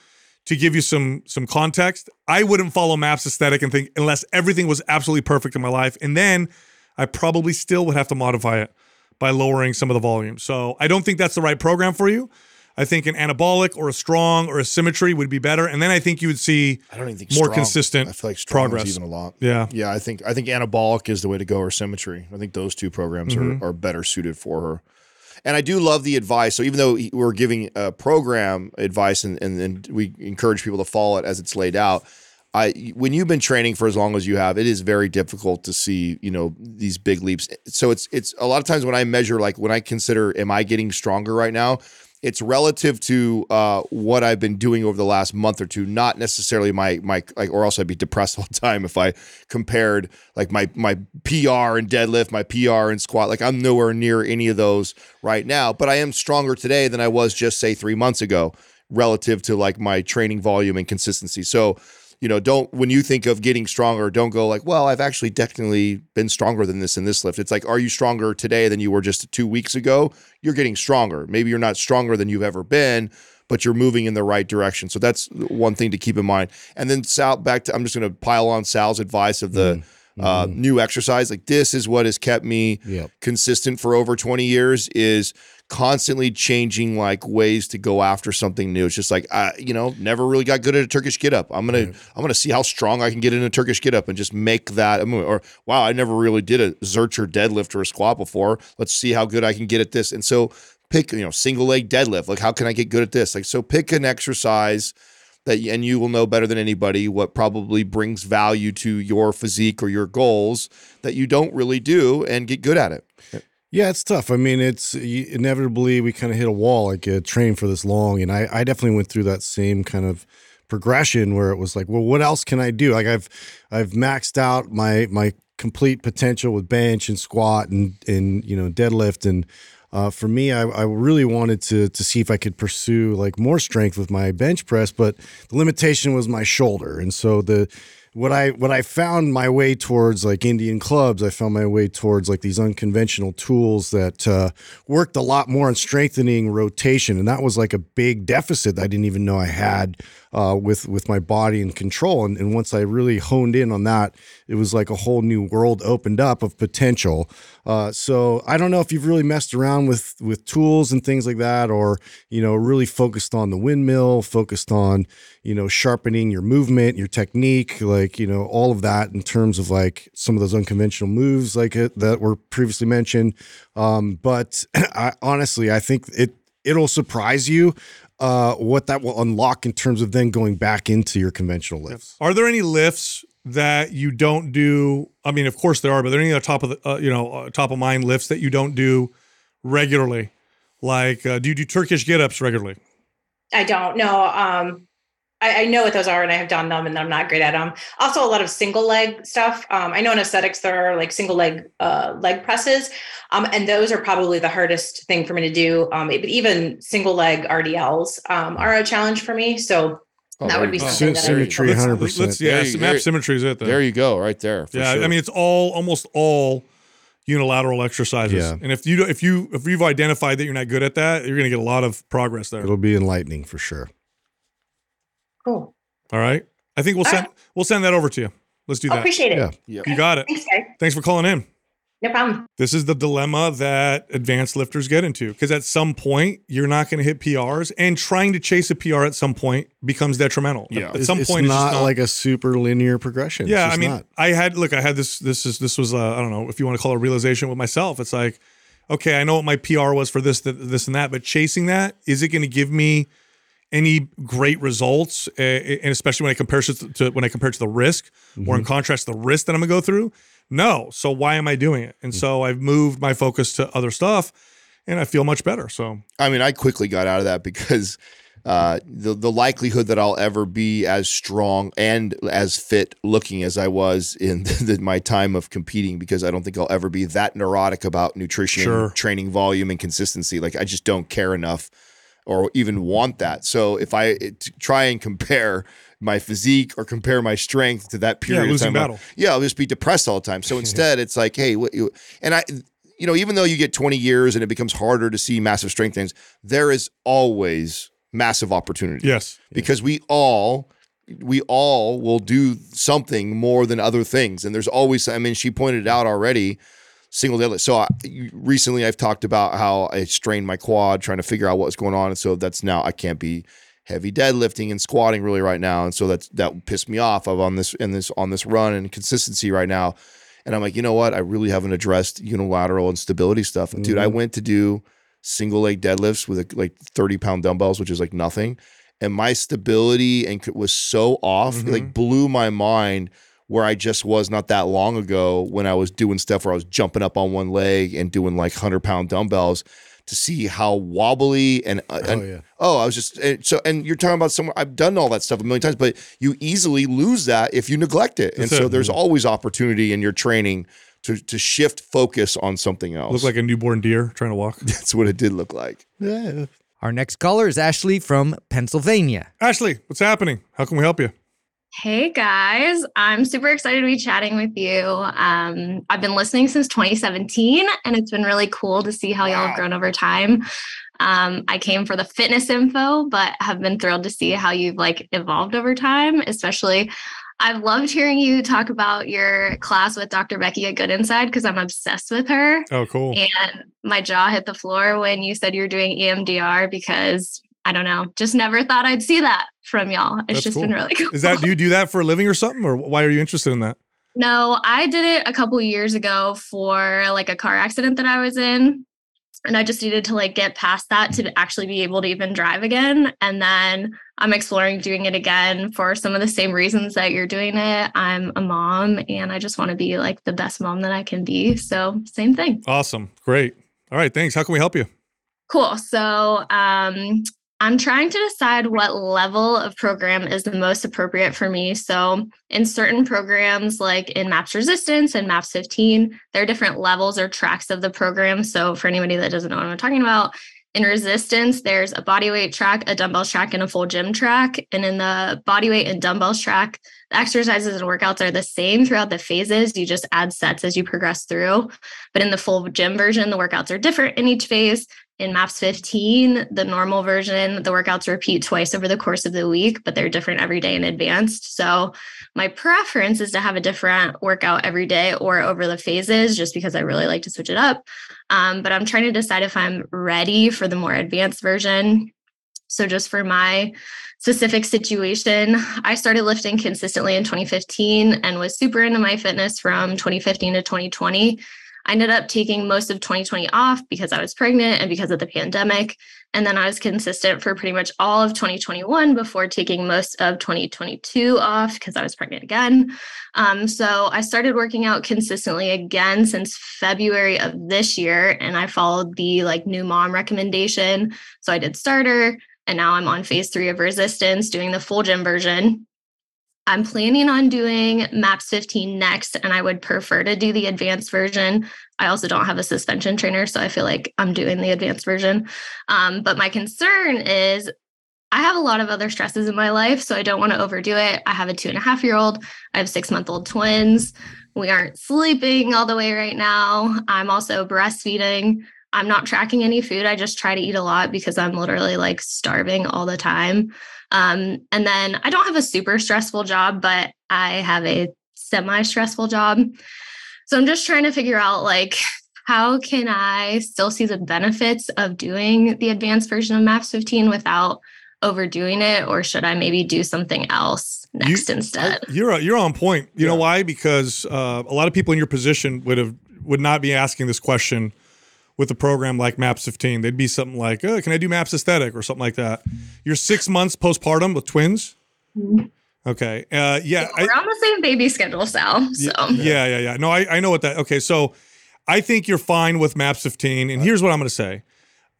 To give you some some context, I wouldn't follow Maps Aesthetic and think unless everything was absolutely perfect in my life, and then I probably still would have to modify it by lowering some of the volume. So I don't think that's the right program for you. I think an anabolic or a strong or a symmetry would be better, and then I think you would see I don't even think more strong- consistent I feel like strong progress. even a lot. Yeah. yeah. I think I think anabolic is the way to go, or symmetry. I think those two programs Mm-hmm. are, are better suited for her. And I do love the advice. So even though we're giving a program advice and, and and we encourage people to follow it as it's laid out, I when you've been training for as long as you have, it is very difficult to see you know these big leaps. So it's it's a lot of times when I measure like when I consider am I getting stronger right now, it's relative to uh, what I've been doing over the last month or two, not necessarily my my like, or else I'd be depressed all the time if I compared like my my PR and deadlift, my PR and squat. Like I'm nowhere near any of those right now, but I am stronger today than I was just say three months ago, relative to like my training volume and consistency. So you know, don't when you think of getting stronger, don't go like, well, I've actually technically been stronger than this in this lift. It's like, are you stronger today than you were just two weeks ago? You're getting stronger. Maybe you're not stronger than you've ever been, but you're moving in the right direction. So that's one thing to keep in mind. And then Sal, back to I'm just going to pile on Sal's advice of the uh, new exercise. Like this is what has kept me Yep. consistent for over 20 years is constantly changing like ways to go after something new. It's just like I, you know, never really got good at a Turkish get up. I'm gonna I'm gonna see how strong I can get in a Turkish get up and just make that a move. Or wow, I never really did a Zercher deadlift or a squat before. Let's see how good I can get at this. And so pick, you know, single leg deadlift. Like how can I get good at this? Like so pick an exercise that and you will know better than anybody what probably brings value to your physique or your goals that you don't really do and get good at it. Yeah, it's tough. I mean, it's inevitably we kind of hit a wall like uh, training for this long, and I, I definitely went through that same kind of progression where it was like, well, what else can I do? Like I've I've maxed out my my complete potential with bench and squat and and you know deadlift and. Uh, for me, I, I really wanted to to see if I could pursue like more strength with my bench press, but the limitation was my shoulder, and so the what I what I found my way towards like Indian clubs, I found my way towards like these unconventional tools that uh, worked a lot more on strengthening rotation, and that was like a big deficit that I didn't even know I had uh, with with my body and control. And, and once I really honed in on that, it was like a whole new world opened up of potential. Uh, so I don't know if you've really messed around with with tools and things like that, or you know, really focused on the windmill, focused on you know sharpening your movement, your technique, like you know all of that in terms of like some of those unconventional moves like it, that were previously mentioned. Um, but I, honestly, I think it it'll surprise you uh, what that will unlock in terms of then going back into your conventional lifts. Are there any lifts that you don't do? I mean, of course there are, but are there any other top of the uh, you know uh, top of mind lifts that you don't do regularly? Like, uh, do you do Turkish get ups regularly? I don't know. Um, I, I know what those are, and I have done them, and I'm not great at them. Also, a lot of single leg stuff. Um, I know in aesthetics there are like single leg uh, leg presses, um, and those are probably the hardest thing for me to do. Um, but even single leg RDLs um, are a challenge for me. So Oh, that would be you go. something Symmetry, 100%. Let's, yeah, There you- map there- symmetry is it. Then. There you go, right there. for yeah, sure. I mean it's all almost all unilateral exercises. Yeah. And if you if you if you've identified that you're not good at that, you're going to get a lot of progress there. It'll be enlightening for sure. Cool. All right. I think we'll All send we'll send that over to you. Let's do I that. appreciate it. Yeah. Yep. You got it. Thanks, guys. Thanks for calling in. No problem. This is the dilemma that advanced lifters get into because at some point you're not going to hit PRs, and trying to chase a PR at some point becomes detrimental. Yeah. At It's- some it's point, not, it's not like a super linear progression. Yeah, I mean, not. I had look, I had this. This is this was uh, I don't know if you want to call it a realization with myself. It's like, okay, I know what my PR was for this, th- this, and that, but chasing that is it going to give me any great results? Uh, and especially when I compare it to, to when I compare it to the risk, or Mm-hmm. in contrast, to the risk that I'm going to go through. No, so why am I doing it? And so I've moved my focus to other stuff, and I feel much better. So I mean, I quickly got out of that because uh, the the likelihood that I'll ever be as strong and as fit looking as I was in the, my time of competing, because I don't think I'll ever be that neurotic about nutrition, Sure. training volume, and consistency. Like I just don't care enough, or even want that. So if I eh, t- try and compare my physique or compare my strength to that period losing of time, battle. yeah, I'll just be depressed all the time. So instead, it's like, hey, what you and I, you know, even though you get 20 years and it becomes harder to see massive strength things, there is always massive opportunity. yes, Because we all we all will do something more than other things. And there's always I mean, she pointed out already, single deadlift. So I, recently I've talked about how I strained my quad trying to figure out what's going on. And so that's now I can't be heavy deadlifting and squatting really right now. And so that's that pissed me off. I'm on this in this on this run and consistency right now. And I'm like, you know what? I really haven't addressed unilateral and stability stuff. Dude, I mm-hmm. went to do single leg deadlifts with like 30 pound dumbbells, which is like nothing. And my stability and was so off, it like mm-hmm. blew my mind where I just was not that long ago when I was doing stuff where I was jumping up on one leg and doing like 100 pound dumbbells to see how wobbly and, uh, and oh yeah. Oh, I was just and so, and you're talking about somewhere. I've done all that stuff a million times, but you easily lose that if you neglect it. and That's so there's always opportunity in your training to to shift focus on something else. look like a newborn deer trying to walk. that's what it did look like. Our next caller is Ashley from Pennsylvania. Ashley, what's happening? How can we help you? Hey guys, I'm super excited to be chatting with you. Um, I've been listening since 2017, and it's been really cool to see how y'all have grown over time. Um, I came for the fitness info, but have been thrilled to see how you've like evolved over time. Especially, I've loved hearing you talk about your class with Dr. Becky at Good Inside because I'm obsessed with her. Oh, cool. And my jaw hit the floor when you said you were doing EMDR because I don't know, just never thought I'd see that from y'all. It's That's just cool. been really cool. Is that do you do that for a living or something, or why are you interested in that? No, I did it a couple years ago for like a car accident that I was in. And I just needed to like get past that to actually be able to even drive again. And then I'm exploring doing it again for some of the same reasons that you're doing it. I'm a mom and I just want to be like the best mom that I can be. So, same thing. Awesome, great. All right, thanks. How can we help you? Cool. So, um, I'm trying to decide what level of program is the most appropriate for me. So, in certain programs, like in MAPS Resistance and MAPS 15, there are different levels or tracks of the program. So, for anybody that doesn't know what I'm talking about, in resistance, there's a body weight track, a dumbbell track, and a full gym track. And in the body weight and dumbbells track, the exercises and workouts are the same throughout the phases. You just add sets as you progress through. But in the full gym version, the workouts are different in each phase. In MAPS 15, the normal version, the workouts repeat twice over the course of the week, but they're different every day in advanced. So my preference is to have a different workout every day or over the phases, just because I really like to switch it up. Um, but I'm trying to decide if I'm ready for the more advanced version. So just for my specific situation, I started lifting consistently in 2015 and was super into my fitness from 2015 to 2020. I ended up taking most of 2020 off because I was pregnant and because of the pandemic. And then I was consistent for pretty much all of 2021 before taking most of 2022 off because I was pregnant again. Um, so I started working out consistently again since February of this year. And I followed the like new mom recommendation. So I did starter and now I'm on phase three of resistance, doing the full gym version. I'm planning on doing MAPS 15 next, and I would prefer to do the advanced version. I also don't have a suspension trainer, so I feel like I'm doing the advanced version. Um, but my concern is I have a lot of other stresses in my life, so I don't want to overdo it. I have a two and a half year old, I have six month old twins. We aren't sleeping all the way right now. I'm also breastfeeding. I'm not tracking any food. I just try to eat a lot because I'm literally like starving all the time. Um, and then I don't have a super stressful job, but I have a semi stressful job. So I'm just trying to figure out like how can I still see the benefits of doing the advanced version of MAPS 15 without overdoing it, or should I maybe do something else next You- instead? You're you're on point. You know why? Because uh, a lot of people in your position would have would not be asking this question with a program like Maps 15. They'd be something like, "Oh, can I do Maps Aesthetic or something like that?" You're six months postpartum with twins. Mhm. Okay. Uh, yeah. I- We're on the same baby schedule, Sal. So yeah, yeah, yeah. No, I, I know what that. Okay, so I think you're fine with Maps 15, and here's what I'm going to say.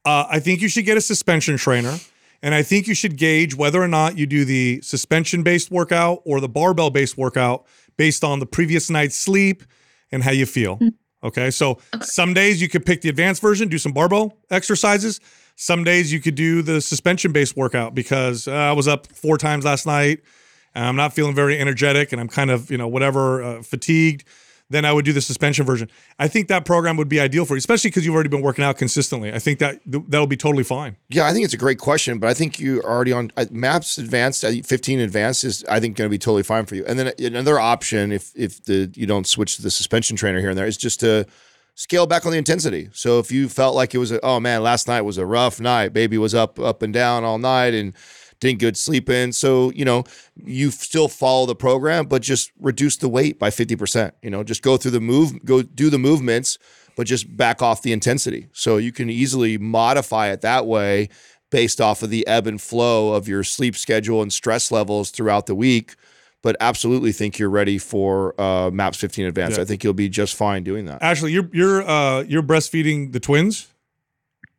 Uh, I think you should get a suspension trainer, and I think you should gauge whether or not you do the suspension-based workout or the barbell-based workout based on the previous night's sleep and how you feel. Okay, so some days you could pick the advanced version, do some barbell exercises. Some days you could do the suspension-based workout because uh, I was up four times last night. and I'm not feeling very energetic and I'm kind of, you know, whatever, uh, fatigued, then I would do the suspension version. I think that program would be ideal for you, especially because you've already been working out consistently. I think that th- that'll be totally fine. Yeah, I think it's a great question, but I think you are already on uh, Maps Advanced. uh, 15 Advanced is, I think, going to be totally fine for you. And then another option, if if the you don't switch to the suspension trainer here and there, is just to scale back on the intensity. So if you felt like it was, a, oh man, last night was a rough night, baby was up up and down all night and didn't get sleep in. So you know you still follow the program, but just reduce the weight by 50 percent. You know, just go through the move, go do the movements but just back off the intensity. So you can easily modify it that way based off of the ebb and flow of your sleep schedule and stress levels throughout the week. But absolutely think you're ready for uh, MAPS 15 Advanced. Yeah. I think you'll be just fine doing that. Ashley, you're you're uh, you're breastfeeding the twins.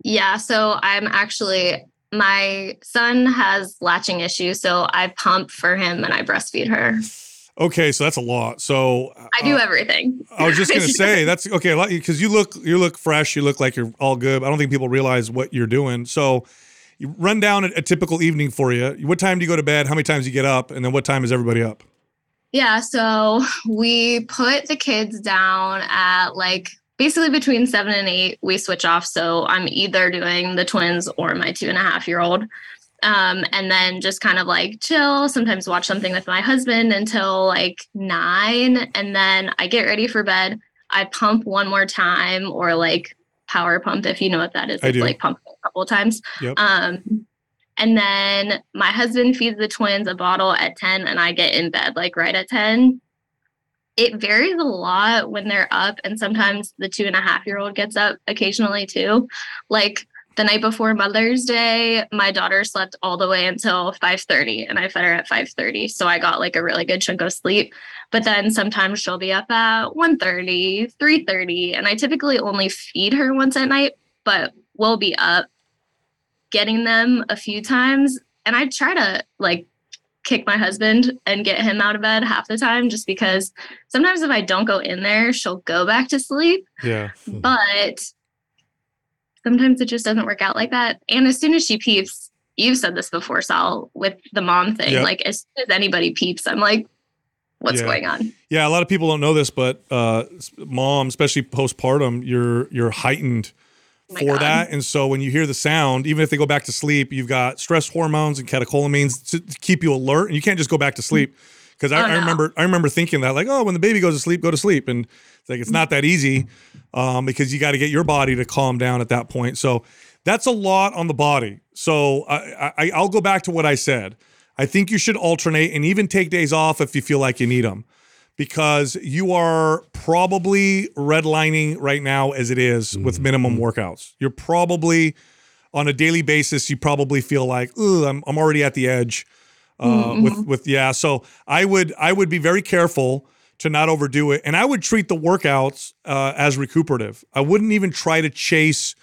Yeah, so I'm actually my son has latching issues, so I pump for him and I breastfeed her. Okay, so that's a lot. So I do uh, everything. I was just gonna say that's okay because you look you look fresh, you look like you're all good. I don't think people realize what you're doing. So you run down a, a typical evening for you. What time do you go to bed? How many times do you get up? And then what time is everybody up? Yeah, so we put the kids down at like basically between seven and eight. We switch off. So I'm either doing the twins or my two and a half year old. Um, and then just kind of like chill, sometimes watch something with my husband until like nine. And then I get ready for bed. I pump one more time or like power pump, if you know what that is. I it's do. like pumping a couple of times. Yep. Um, and then my husband feeds the twins a bottle at 10 and I get in bed like right at 10. It varies a lot when they're up, and sometimes the two and a half year old gets up occasionally too. Like the night before Mother's Day, my daughter slept all the way until 5:30 and I fed her at 5:30. So I got like a really good chunk of sleep. But then sometimes she'll be up at 1:30, 3:30, and I typically only feed her once at night, but we'll be up getting them a few times and I try to like kick my husband and get him out of bed half the time just because sometimes if I don't go in there, she'll go back to sleep. Yeah. But sometimes it just doesn't work out like that. And as soon as she peeps, you've said this before, Sal, with the mom thing. Yeah. Like as soon as anybody peeps, I'm like, what's Yeah. going on? Yeah, a lot of people don't know this, but uh, mom, especially postpartum, you're you're heightened Oh for God. that, and so when you hear the sound, even if they go back to sleep, you've got stress hormones and catecholamines to, keep you alert, and you can't just go back to sleep. Because I, Oh, I remember, I remember thinking that, like, oh, when the baby goes to sleep, go to sleep, and it's like it's not that easy, um, because you got to get your body to calm down at that point. So that's a lot on the body. So I, I, I'll go back to what I said. I think you should alternate and even take days off if you feel like you need them because you are probably redlining right now as it is with minimum workouts. You're probably on a daily basis, you probably feel like, Ugh, I'm, I'm already at the edge. Uh, with with yeah, so I would I would be very careful to not overdo it, and I would treat the workouts uh, as recuperative. I wouldn't even try to chase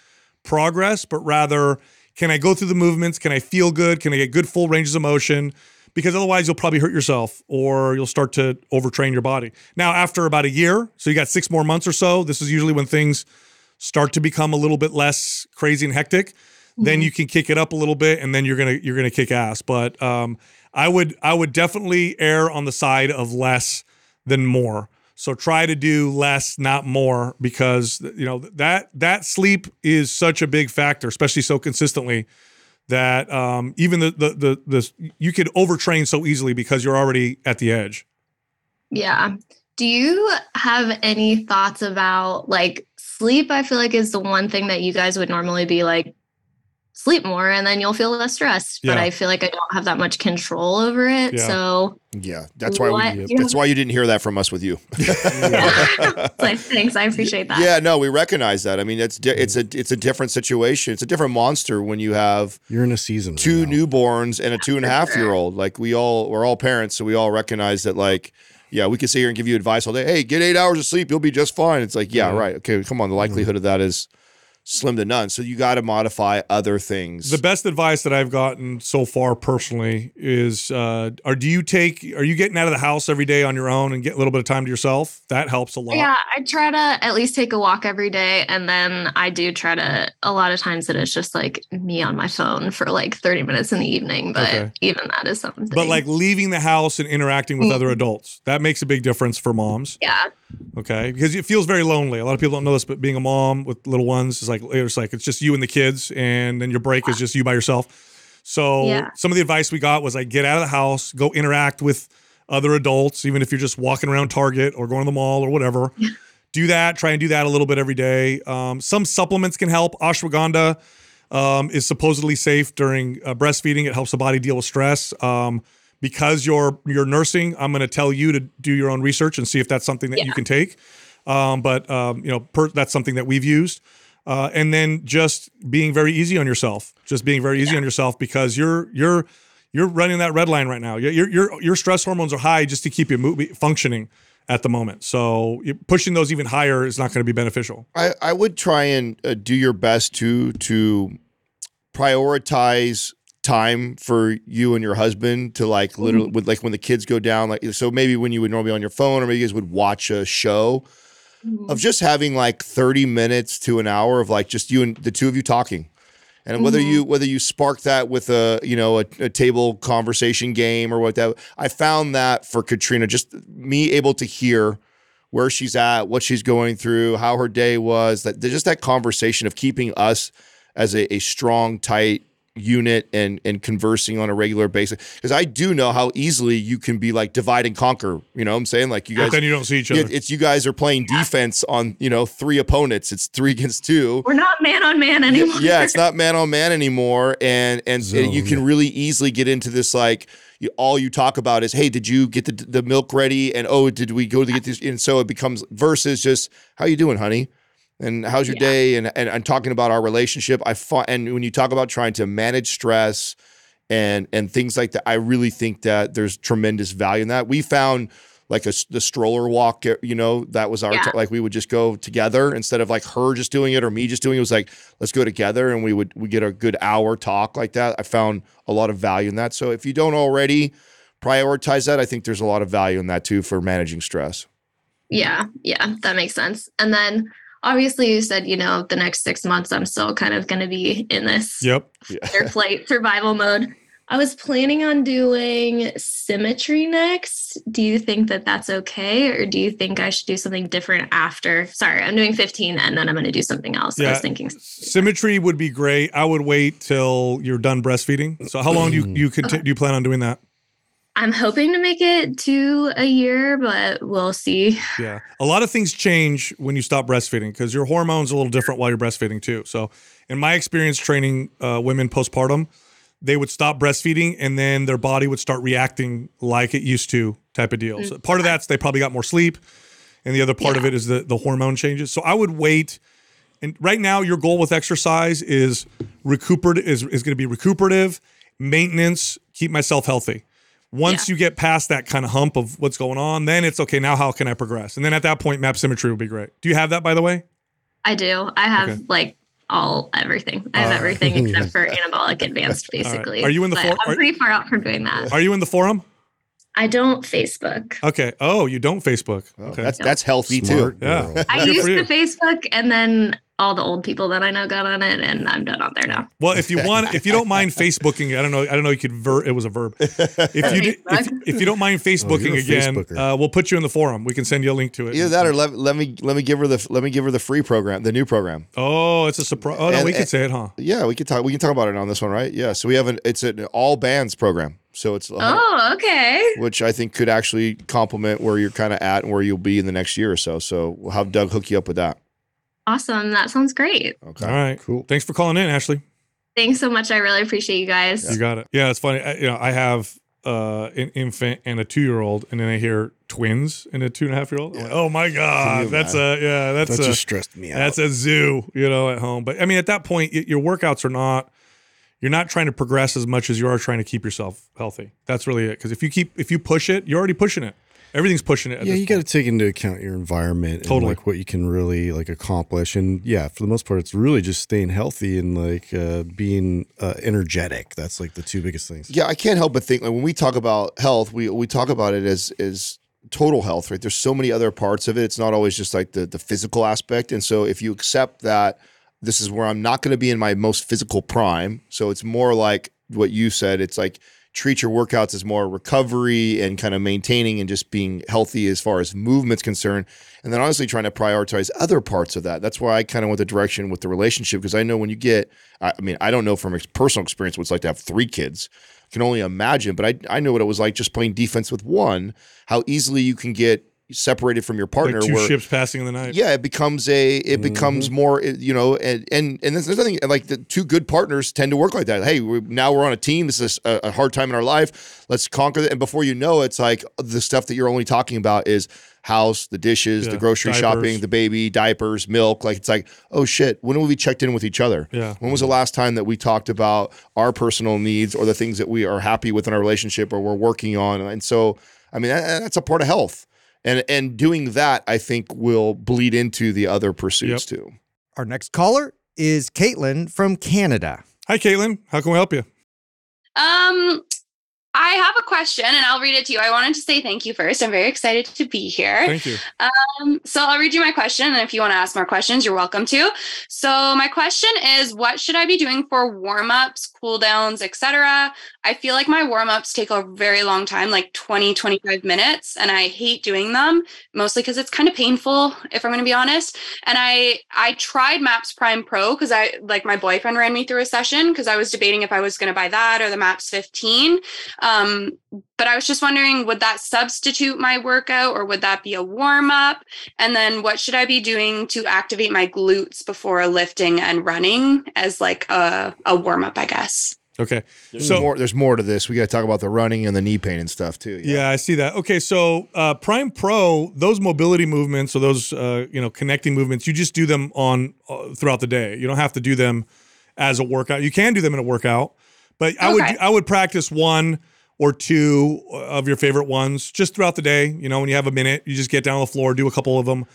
progress, but rather, can I go through the movements? Can I feel good? Can I get good full ranges of motion? Because otherwise, you'll probably hurt yourself or you'll start to overtrain your body. Now, after about a year, so you got six more months or so, this is usually when things start to become a little bit less crazy and hectic. Then you can kick it up a little bit, and then you're gonna you're gonna kick ass. But um, I would I would definitely err on the side of less than more. So try to do less, not more, because you know that that sleep is such a big factor, especially so consistently that um, even the, the the the you could overtrain so easily because you're already at the edge. Yeah. Do you have any thoughts about like sleep? I feel like is the one thing that you guys would normally be like, sleep more and then you'll feel less stressed. But I feel like I don't have that much control over it. Yeah. So Yeah, that's why What? we, You that's have- why you didn't hear that from us with you. like thanks, I appreciate that. Yeah, no, we recognize that. I mean, it's di- it's a it's a different situation. It's a different monster when you have You're in a season. two now. newborns and a two and a half year old. Like we all we're all parents, so we all recognize that. Like, yeah, we could sit here and give you advice all day. Hey, get eight hours of sleep, you'll be just fine. It's like, yeah, right, okay, come on. The likelihood of that is slim to none. So you got to modify other things. The best advice that I've gotten so far personally is uh are do you take are you getting out of the house every day on your own and get a little bit of time to yourself? That helps a lot. Yeah, I try to at least take a walk every day. And then I do try to, a lot of times it is just like me on my phone for like 30 minutes in the evening. But Okay. even that is something. But like leaving the house and interacting with other adults, that makes a big difference for moms. yeah. Okay, because it feels very lonely. A lot of people don't know this, but being a mom with little ones is like it's like it's just you and the kids, and then your break is just you by yourself. So Yeah. some of the advice we got was like get out of the house, go interact with other adults, even if you're just walking around Target or going to the mall or whatever. Do that. Try and do that a little bit every day. Um, some supplements can help. Ashwagandha um, is supposedly safe during uh, breastfeeding. It helps the body deal with stress. Um, because you're you're nursing, I'm going to tell you to do your own research and see if that's something that you can take. Um, but um, you know, per, that's something that we've used. Uh, and then just being very easy on yourself, just being very easy on yourself because you're you're you're running that red line right now. Your your your, your stress hormones are high just to keep you mo- functioning at the moment. So pushing those even higher is not going to be beneficial. I, I would try and uh, do your best to to prioritize time for you and your husband to like mm-hmm. literally with like when the kids go down like so maybe when you would normally be on your phone or maybe you guys would watch a show of mm-hmm. just having like 30 minutes to an hour of like just you and the two of you talking. And whether you mm-hmm. whether you spark that with a you know a, a table conversation game or what that i found that for katrina just me able to hear where she's at what she's going through how her day was that just that conversation of keeping us as a, a strong tight unit and and conversing on a regular basis because i do know how easily you can be like divide and conquer you know what i'm saying like you But guys then you don't see each other. it's you guys are playing defense on you know three opponents it's three against two We're not man on man anymore. yeah, it's not man on man anymore, and and, and you can really easily get into this like you, all you talk about is hey, did you get the the milk ready? And oh, did we go to get this? And so it becomes versus just how you doing, honey. And how's your Yeah. day? And, and I'm talking about our relationship. I find, and when you talk about trying to manage stress and and things like that, I really think that there's tremendous value in that. We found like a the stroller walk, uh, you know, that was our Yeah. t- like we would just go together instead of like her just doing it or me just doing it. It was like let's go together and we would we get a good hour talk like that. I found a lot of value in that. So if you don't already prioritize that, I think there's a lot of value in that too for managing stress. Yeah, yeah, that makes sense. And then obviously you said, you know, the next six months I'm still kind of going to be in this Yep. air flight survival mode. I was planning on doing symmetry next. Do you think that that's okay? Or do you think I should do something different after? Sorry, I'm doing 15 and then I'm going to do something else. yeah. I Yeah. was thinking, Symmetry would be great. I would wait till you're done breastfeeding. So how long do you mm. you conti- do you plan on doing that? I'm hoping to make it to a year, but we'll see. Yeah. A lot of things change when you stop breastfeeding because your hormones are a little different while you're breastfeeding too. So, in my experience training uh, women postpartum, they would stop breastfeeding and then their body would start reacting like it used to, type of deal. So part of that's they probably got more sleep, and the other part of it is the the hormone changes. So I would wait. And right now, your goal with exercise is recuperative is, is going to be recuperative, maintenance, keep myself healthy. Once you get past that kind of hump of what's going on, then it's okay. Now, how can I progress? And then at that point, map symmetry would be great. Do you have that, by the way? I do. I have Okay. like all everything. I have Uh, everything except for anabolic advanced, right. basically. Are you in the But for- I'm are- pretty far out from doing that. Are you in the forum? I don't Facebook. Okay. Oh, you don't Facebook. Oh, Okay. That's that's healthy Smart too. Yeah. I Good used for to Facebook, and then all the old people that I know got on it, and I'm done on there now. Well, if you want, if you don't mind Facebooking, I don't know, I don't know, you could ver- it was a verb. If you do, if, if you don't mind Facebooking a again, uh, we'll put you in the forum. We can send you a link to it. Either that or let, let me let me give her the let me give her the free program, the new program. Oh, it's a surprise. Oh no, And- we can say it, huh? Yeah, we can talk. We can talk about it on this one, right? Yeah. So we have an it's an all bands program. So it's Oh, okay. which I think could actually complement where you're kind of at and where you'll be in the next year or so. So we'll have Doug hook you up with that. Awesome. That sounds great. Okay. All right. Cool. Thanks for calling in, Ashley. Thanks so much. I really appreciate you guys. You got it. Yeah, it's funny. I, you know, I have uh, an infant and a two year old, and then I hear twins and a two and a half year old. Oh my god, you that's a yeah, that's That a just stressed me out. that's a zoo, you know, at home. But I mean, at that point, y- your workouts are not. You're not trying to progress as much as you are trying to keep yourself healthy. That's really it. Because if you keep, if you push it, you're already pushing it. Everything's pushing it. At yeah, this you got to take into account your environment Totally. and like what you can really like accomplish. And yeah, for the most part, it's really just staying healthy and like uh, being uh, energetic. That's like the two biggest things. Yeah, I can't help but think like when we talk about health, we we talk about it as as total health, right? There's so many other parts of it. It's not always just like the the physical aspect. And so if you accept that this is where I'm not going to be in my most physical prime, so it's more like what you said. It's like treat your workouts as more recovery and kind of maintaining and just being healthy as far as movement's concerned. And then honestly trying to prioritize other parts of that. That's why I kind of went the direction with the relationship because I know when you get, I mean, I don't know from personal experience what it's like to have three kids. I can only imagine, but I, I know what it was like just playing defense with one, how easily you can get separated from your partner. like two where, ships passing in the night. yeah, it becomes a it becomes more uh, you know and and and there's nothing like the two good partners tend to work like that. Hey, we now we're on a team. This is a, a hard time in our life. Let's conquer it. And before you know, it's like the stuff that you're only talking about is house, the dishes, Yeah, the grocery diapers. shopping, the baby, diapers, milk. Like it's like oh shit. When have we checked in with each other? Yeah. When was the last time that we talked about our personal needs or the things that we are happy with in our relationship or we're working on? And so, I mean, that, that's a part of health. And and doing that, I think, will bleed into the other pursuits too. Our next caller is Caitlin from Canada. Hi, Caitlin. How can we help you? Um, I have a question and I'll read it to you. I wanted to say thank you first. I'm very excited to be here. Thank you. Um, so I'll read you my question, and if you want to ask more questions, you're welcome to. So my question is, what should I be doing for warm-ups, cool downs, etc.? I feel like my warm-ups take a very long time, like 20, 25 minutes, and I hate doing them, mostly because it's kind of painful, if I'm going to be honest. And I I tried Maps Prime Pro because I like my boyfriend ran me through a session because I was debating if I was going to buy that or the Maps 15. Um, but I was just wondering, would that substitute my workout or would that be a warm up? And then what should I be doing to activate my glutes before lifting and running as like a, a warm up, I guess? Okay. There's So more. There's more to this. We got to talk about the running and the knee pain and stuff too. Yeah, yeah I see that. Okay, so uh, Prime Pro, those mobility movements or those uh, you know connecting movements, you just do them on uh, throughout the day. You don't have to do them as a workout. You can do them in a workout, but I would I would practice one or two of your favorite ones just throughout the day. You know, when you have a minute, you just get down on the floor, do a couple of them,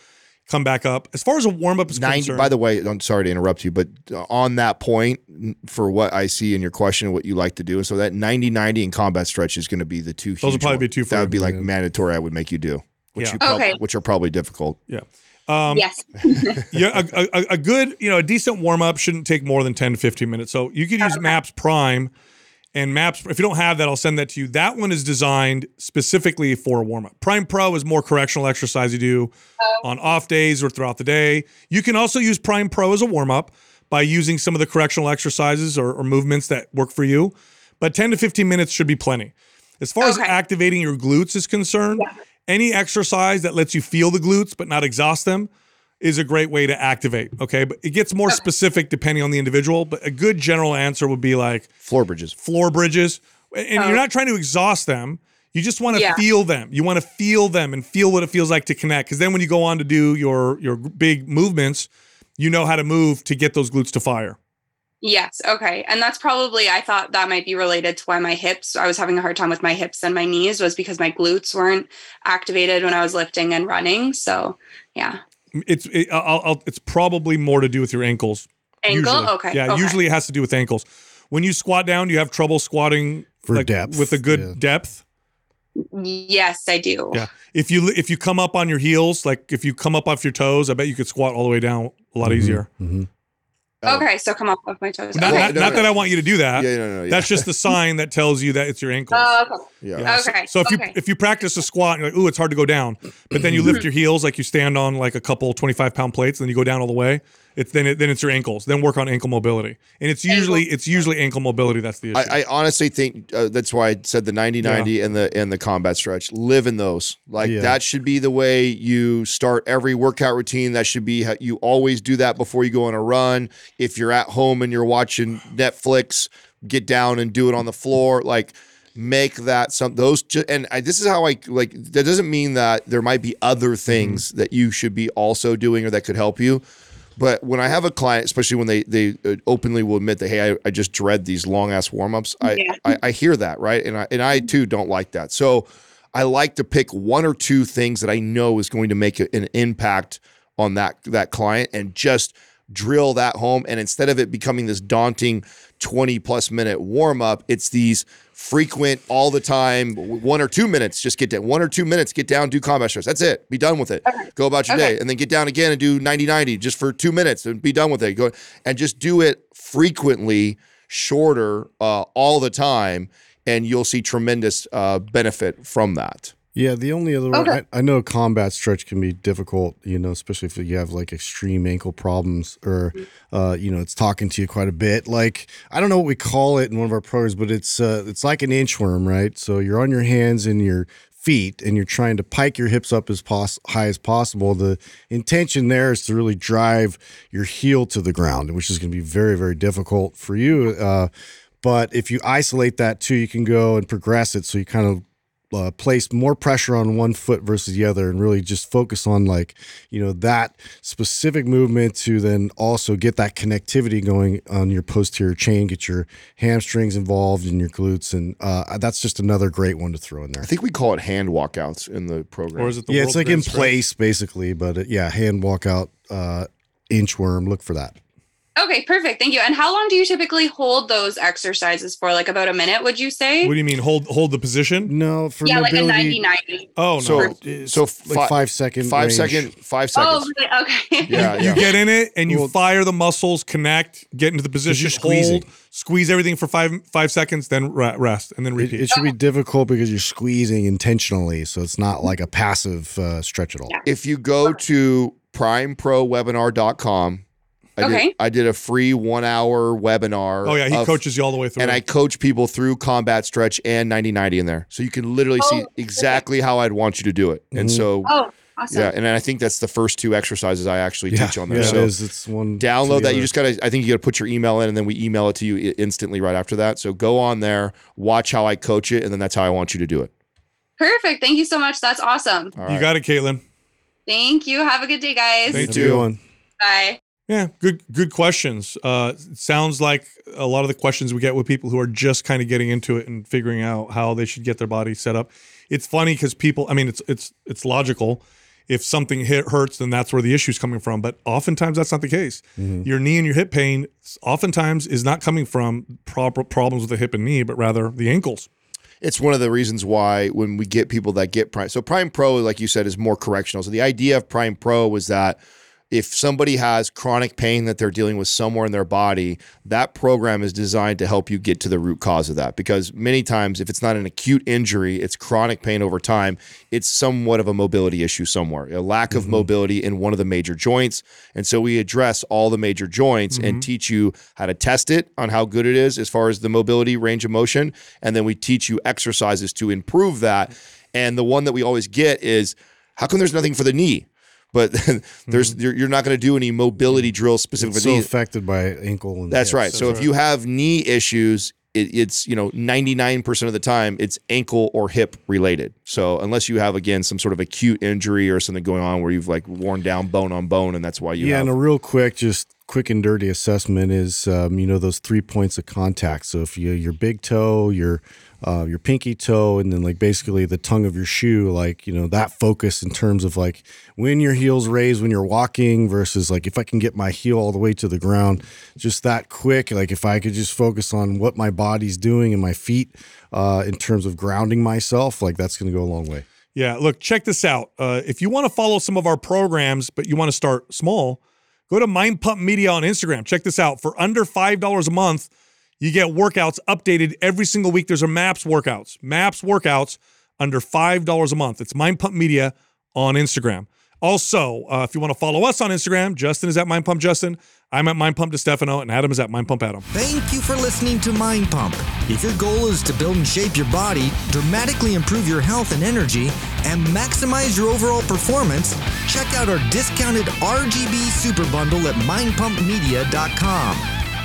come back up. As far as a warm up is 90 concerned, by the way i'm sorry to interrupt you but uh, on that point for what i see in your question what you like to do and so that 90 90 and combat stretch is going to be the two Those would probably ones. be two for that would be like Yeah. mandatory i would make you do which Yeah. you prob- Okay. which are probably difficult yeah. Um, yes. yeah, a, a, a good, you know, a decent warm up shouldn't take more than 10 to 15 minutes. So you could use Maps Prime and Maps. If you don't have that, I'll send that to you. That one is designed specifically for a warm up. Prime Pro is more correctional exercise you do oh. on off days or throughout the day. You can also use Prime Pro as a warm up by using some of the correctional exercises or, or movements that work for you. But 10 to 15 minutes should be plenty. As far as activating your glutes is concerned, any exercise that lets you feel the glutes but not exhaust them is a great way to activate. Okay. But it gets more specific depending on the individual. But a good general answer would be like floor bridges floor bridges. And Oh. you're not trying to exhaust them. You just want to Yeah. feel them. You want to feel them and feel what it feels like to connect. Because then when you go on to do your your big movements, you know how to move to get those glutes to fire. Yes. Okay. And that's probably, I thought that might be related to why my hips, I was having a hard time with my hips and my knees, was because my glutes weren't activated when I was lifting and running. So, yeah. It's it, I'll, I'll, it's probably more to do with your ankles. Ankle. Usually. Okay. Yeah, okay. usually it has to do with ankles. When you squat down, you have trouble squatting For like, depth, with a good yeah. depth. Yes, I do. Yeah. If you if you come up on your heels, like if you come up off your toes, I bet you could squat all the way down a lot easier. Mhm. Oh. Okay. So come up with my toes. Not, okay. not, no, not no. that I want you to do that. yeah no no, no yeah. That's just the sign that tells you that it's your ankles. Oh, okay. yeah, Yeah, so- Okay, So, if you if you practice a squat, and you're like, ooh, it's hard to go down, but then you lift your heels like you stand on like a couple 25 pound plates, and then you go down all the way. it's then it, then it's your ankles. Then work on ankle mobility, and it's usually it's usually ankle mobility that's the issue. I, I honestly think uh, that's why I said the 90 90 and the and the combat stretch. Live in those. Like Yeah. that should be the way you start every workout routine. That should be how you always do that before you go on a run. If you're at home and you're watching Netflix, get down and do it on the floor. Like make that some those and I, this is how I like that doesn't mean that there might be other things that you should be also doing or that could help you but when I have a client, especially when they they uh, openly will admit that, hey, I, I just dread these long ass warm ups. I, Yeah. I I hear that, right? And I and I too don't like that. So I like to pick one or two things that I know is going to make an impact on that that client and just drill that home. And instead of it becoming this daunting twenty plus minute warm up, it's these frequent all the time one or two minutes just get down one or two minutes get down do combat stretch that's it. Be done with it. Go about your Okay. day and then get down again and do 90 90 just for two minutes and be done with it. Go and just do it frequently shorter uh, all the time and you'll see tremendous uh, benefit from that Yeah, the only other one Okay. I, I know combat stretch can be difficult, you know, especially if you have like extreme ankle problems or uh, you know, it's talking to you quite a bit. Like I don't know what we call it in one of our programs, but it's uh it's like an inchworm, right? So you're on your hands and your feet and you're trying to pike your hips up as pos- high as possible. The intention there is to really drive your heel to the ground, which is going to be very very difficult for you. Uh, but if you isolate that too, you can go and progress it. So you kind of uh, place more pressure on one foot versus the other and really just focus on like you know that specific movement to then also get that connectivity going on your posterior chain get your hamstrings involved in your glutes and uh, that's just another great one to throw in there. I think we call it hand walkouts in the program. Or is it the yeah world's it's like in greatest strength? place basically but uh, yeah hand walkout uh inchworm look for that Okay, perfect. Thank you. And how long do you typically hold those exercises for? Like about a minute, would you say? What do you mean hold hold the position? no for yeah, like a mobility 90 90. Oh no. so it's so like fi- five second five range. second five Oh, seconds really? Okay. yeah you get in it and you Well- fire the muscles, connect, get into the position, you're hold, squeeze everything for five five seconds, then rest, and then It, repeat. it should be difficult because you're squeezing intentionally, so it's not like a passive uh, stretch at all. Yeah. if you go to primeprowebinar.com I, Okay. did, I did a free one hour webinar oh yeah, he of- coaches you all the way through. and I coach people through combat stretch and 90 90 in there. So you can literally see Oh, exactly how I'd want you to do it. And Mhm. so, Oh, awesome. yeah, and I think that's the first two exercises I actually Yeah, teach on there. yeah, so it is. It's one. download that. You just got to, I think you got to put your email in and then we email it to you instantly right after that. So go on there, watch how I coach it, and then that's how I want you to do it. Perfect. Thank you so much. That's awesome. All you got it, Caitlin. Thank you. Have a good day, guys. Thank you. Bye. Yeah, good good questions. Uh, sounds like a lot of the questions we get with people who are just kind of getting into it and figuring out how they should get their body set up. It's funny because people, I mean, it's it's it's logical. If something hit, hurts, then that's where the issue's coming from. But oftentimes that's not the case. Your knee and your hip pain oftentimes is not coming from proper problems with the hip and knee, but rather the ankles. it's one of the reasons why when we get people that get prime so prime pro like you said is more correctional so the idea of prime pro was that if somebody has chronic pain that they're dealing with somewhere in their body that program is designed to help you get to the root cause of that. Because many times if it's not an acute injury it's chronic pain over time it's somewhat of a mobility issue somewhere a lack of mm-hmm. mobility in one of the major joints. And so we address all the major joints and mm-hmm. teach you how to test it on how good it is as far as the mobility range of motion. And then we teach you exercises to improve that. And the one that we always get is how come there's nothing for the knee but there's you're, you're not going to do any mobility drills specifically. It's so affected by ankle and that's hips. right. So if you have knee issues, it, it's you know 99% of the time it's ankle or hip related. So unless you have again some sort of acute injury or something going on where you've like worn down bone on bone, and that's why you yeah, have. and a real quick, just quick and dirty assessment is, um, you know, those three points of contact. So if you your big toe, your uh, your pinky toe, and then like basically the tongue of your shoe, like you know that focus in terms of like when your heels raise when you're walking versus like if I can get my heel all the way to the ground, just that quick. Like if I could just focus on what my body's doing and my feet uh, in terms of grounding myself, like that's going to go a long way. Yeah, look, check this out. Uh, if you want to follow some of our programs, but you want to start small, go to Mind Pump Media on Instagram. Check this out. For under $5 a month, you get workouts updated every single week. There's a MAPS workouts, MAPS workouts under $5 a month. It's Mind Pump Media on Instagram. Also, uh, if you want to follow us on Instagram, Justin is at Mind Pump Justin. I'm at Mind Pump DeStefano, and Adam is at Mind Pump Adam. Thank you for listening to Mind Pump. If your goal is to build and shape your body, dramatically improve your health and energy, and maximize your overall performance, check out our discounted RGB Super Bundle at mindpumpmedia.com.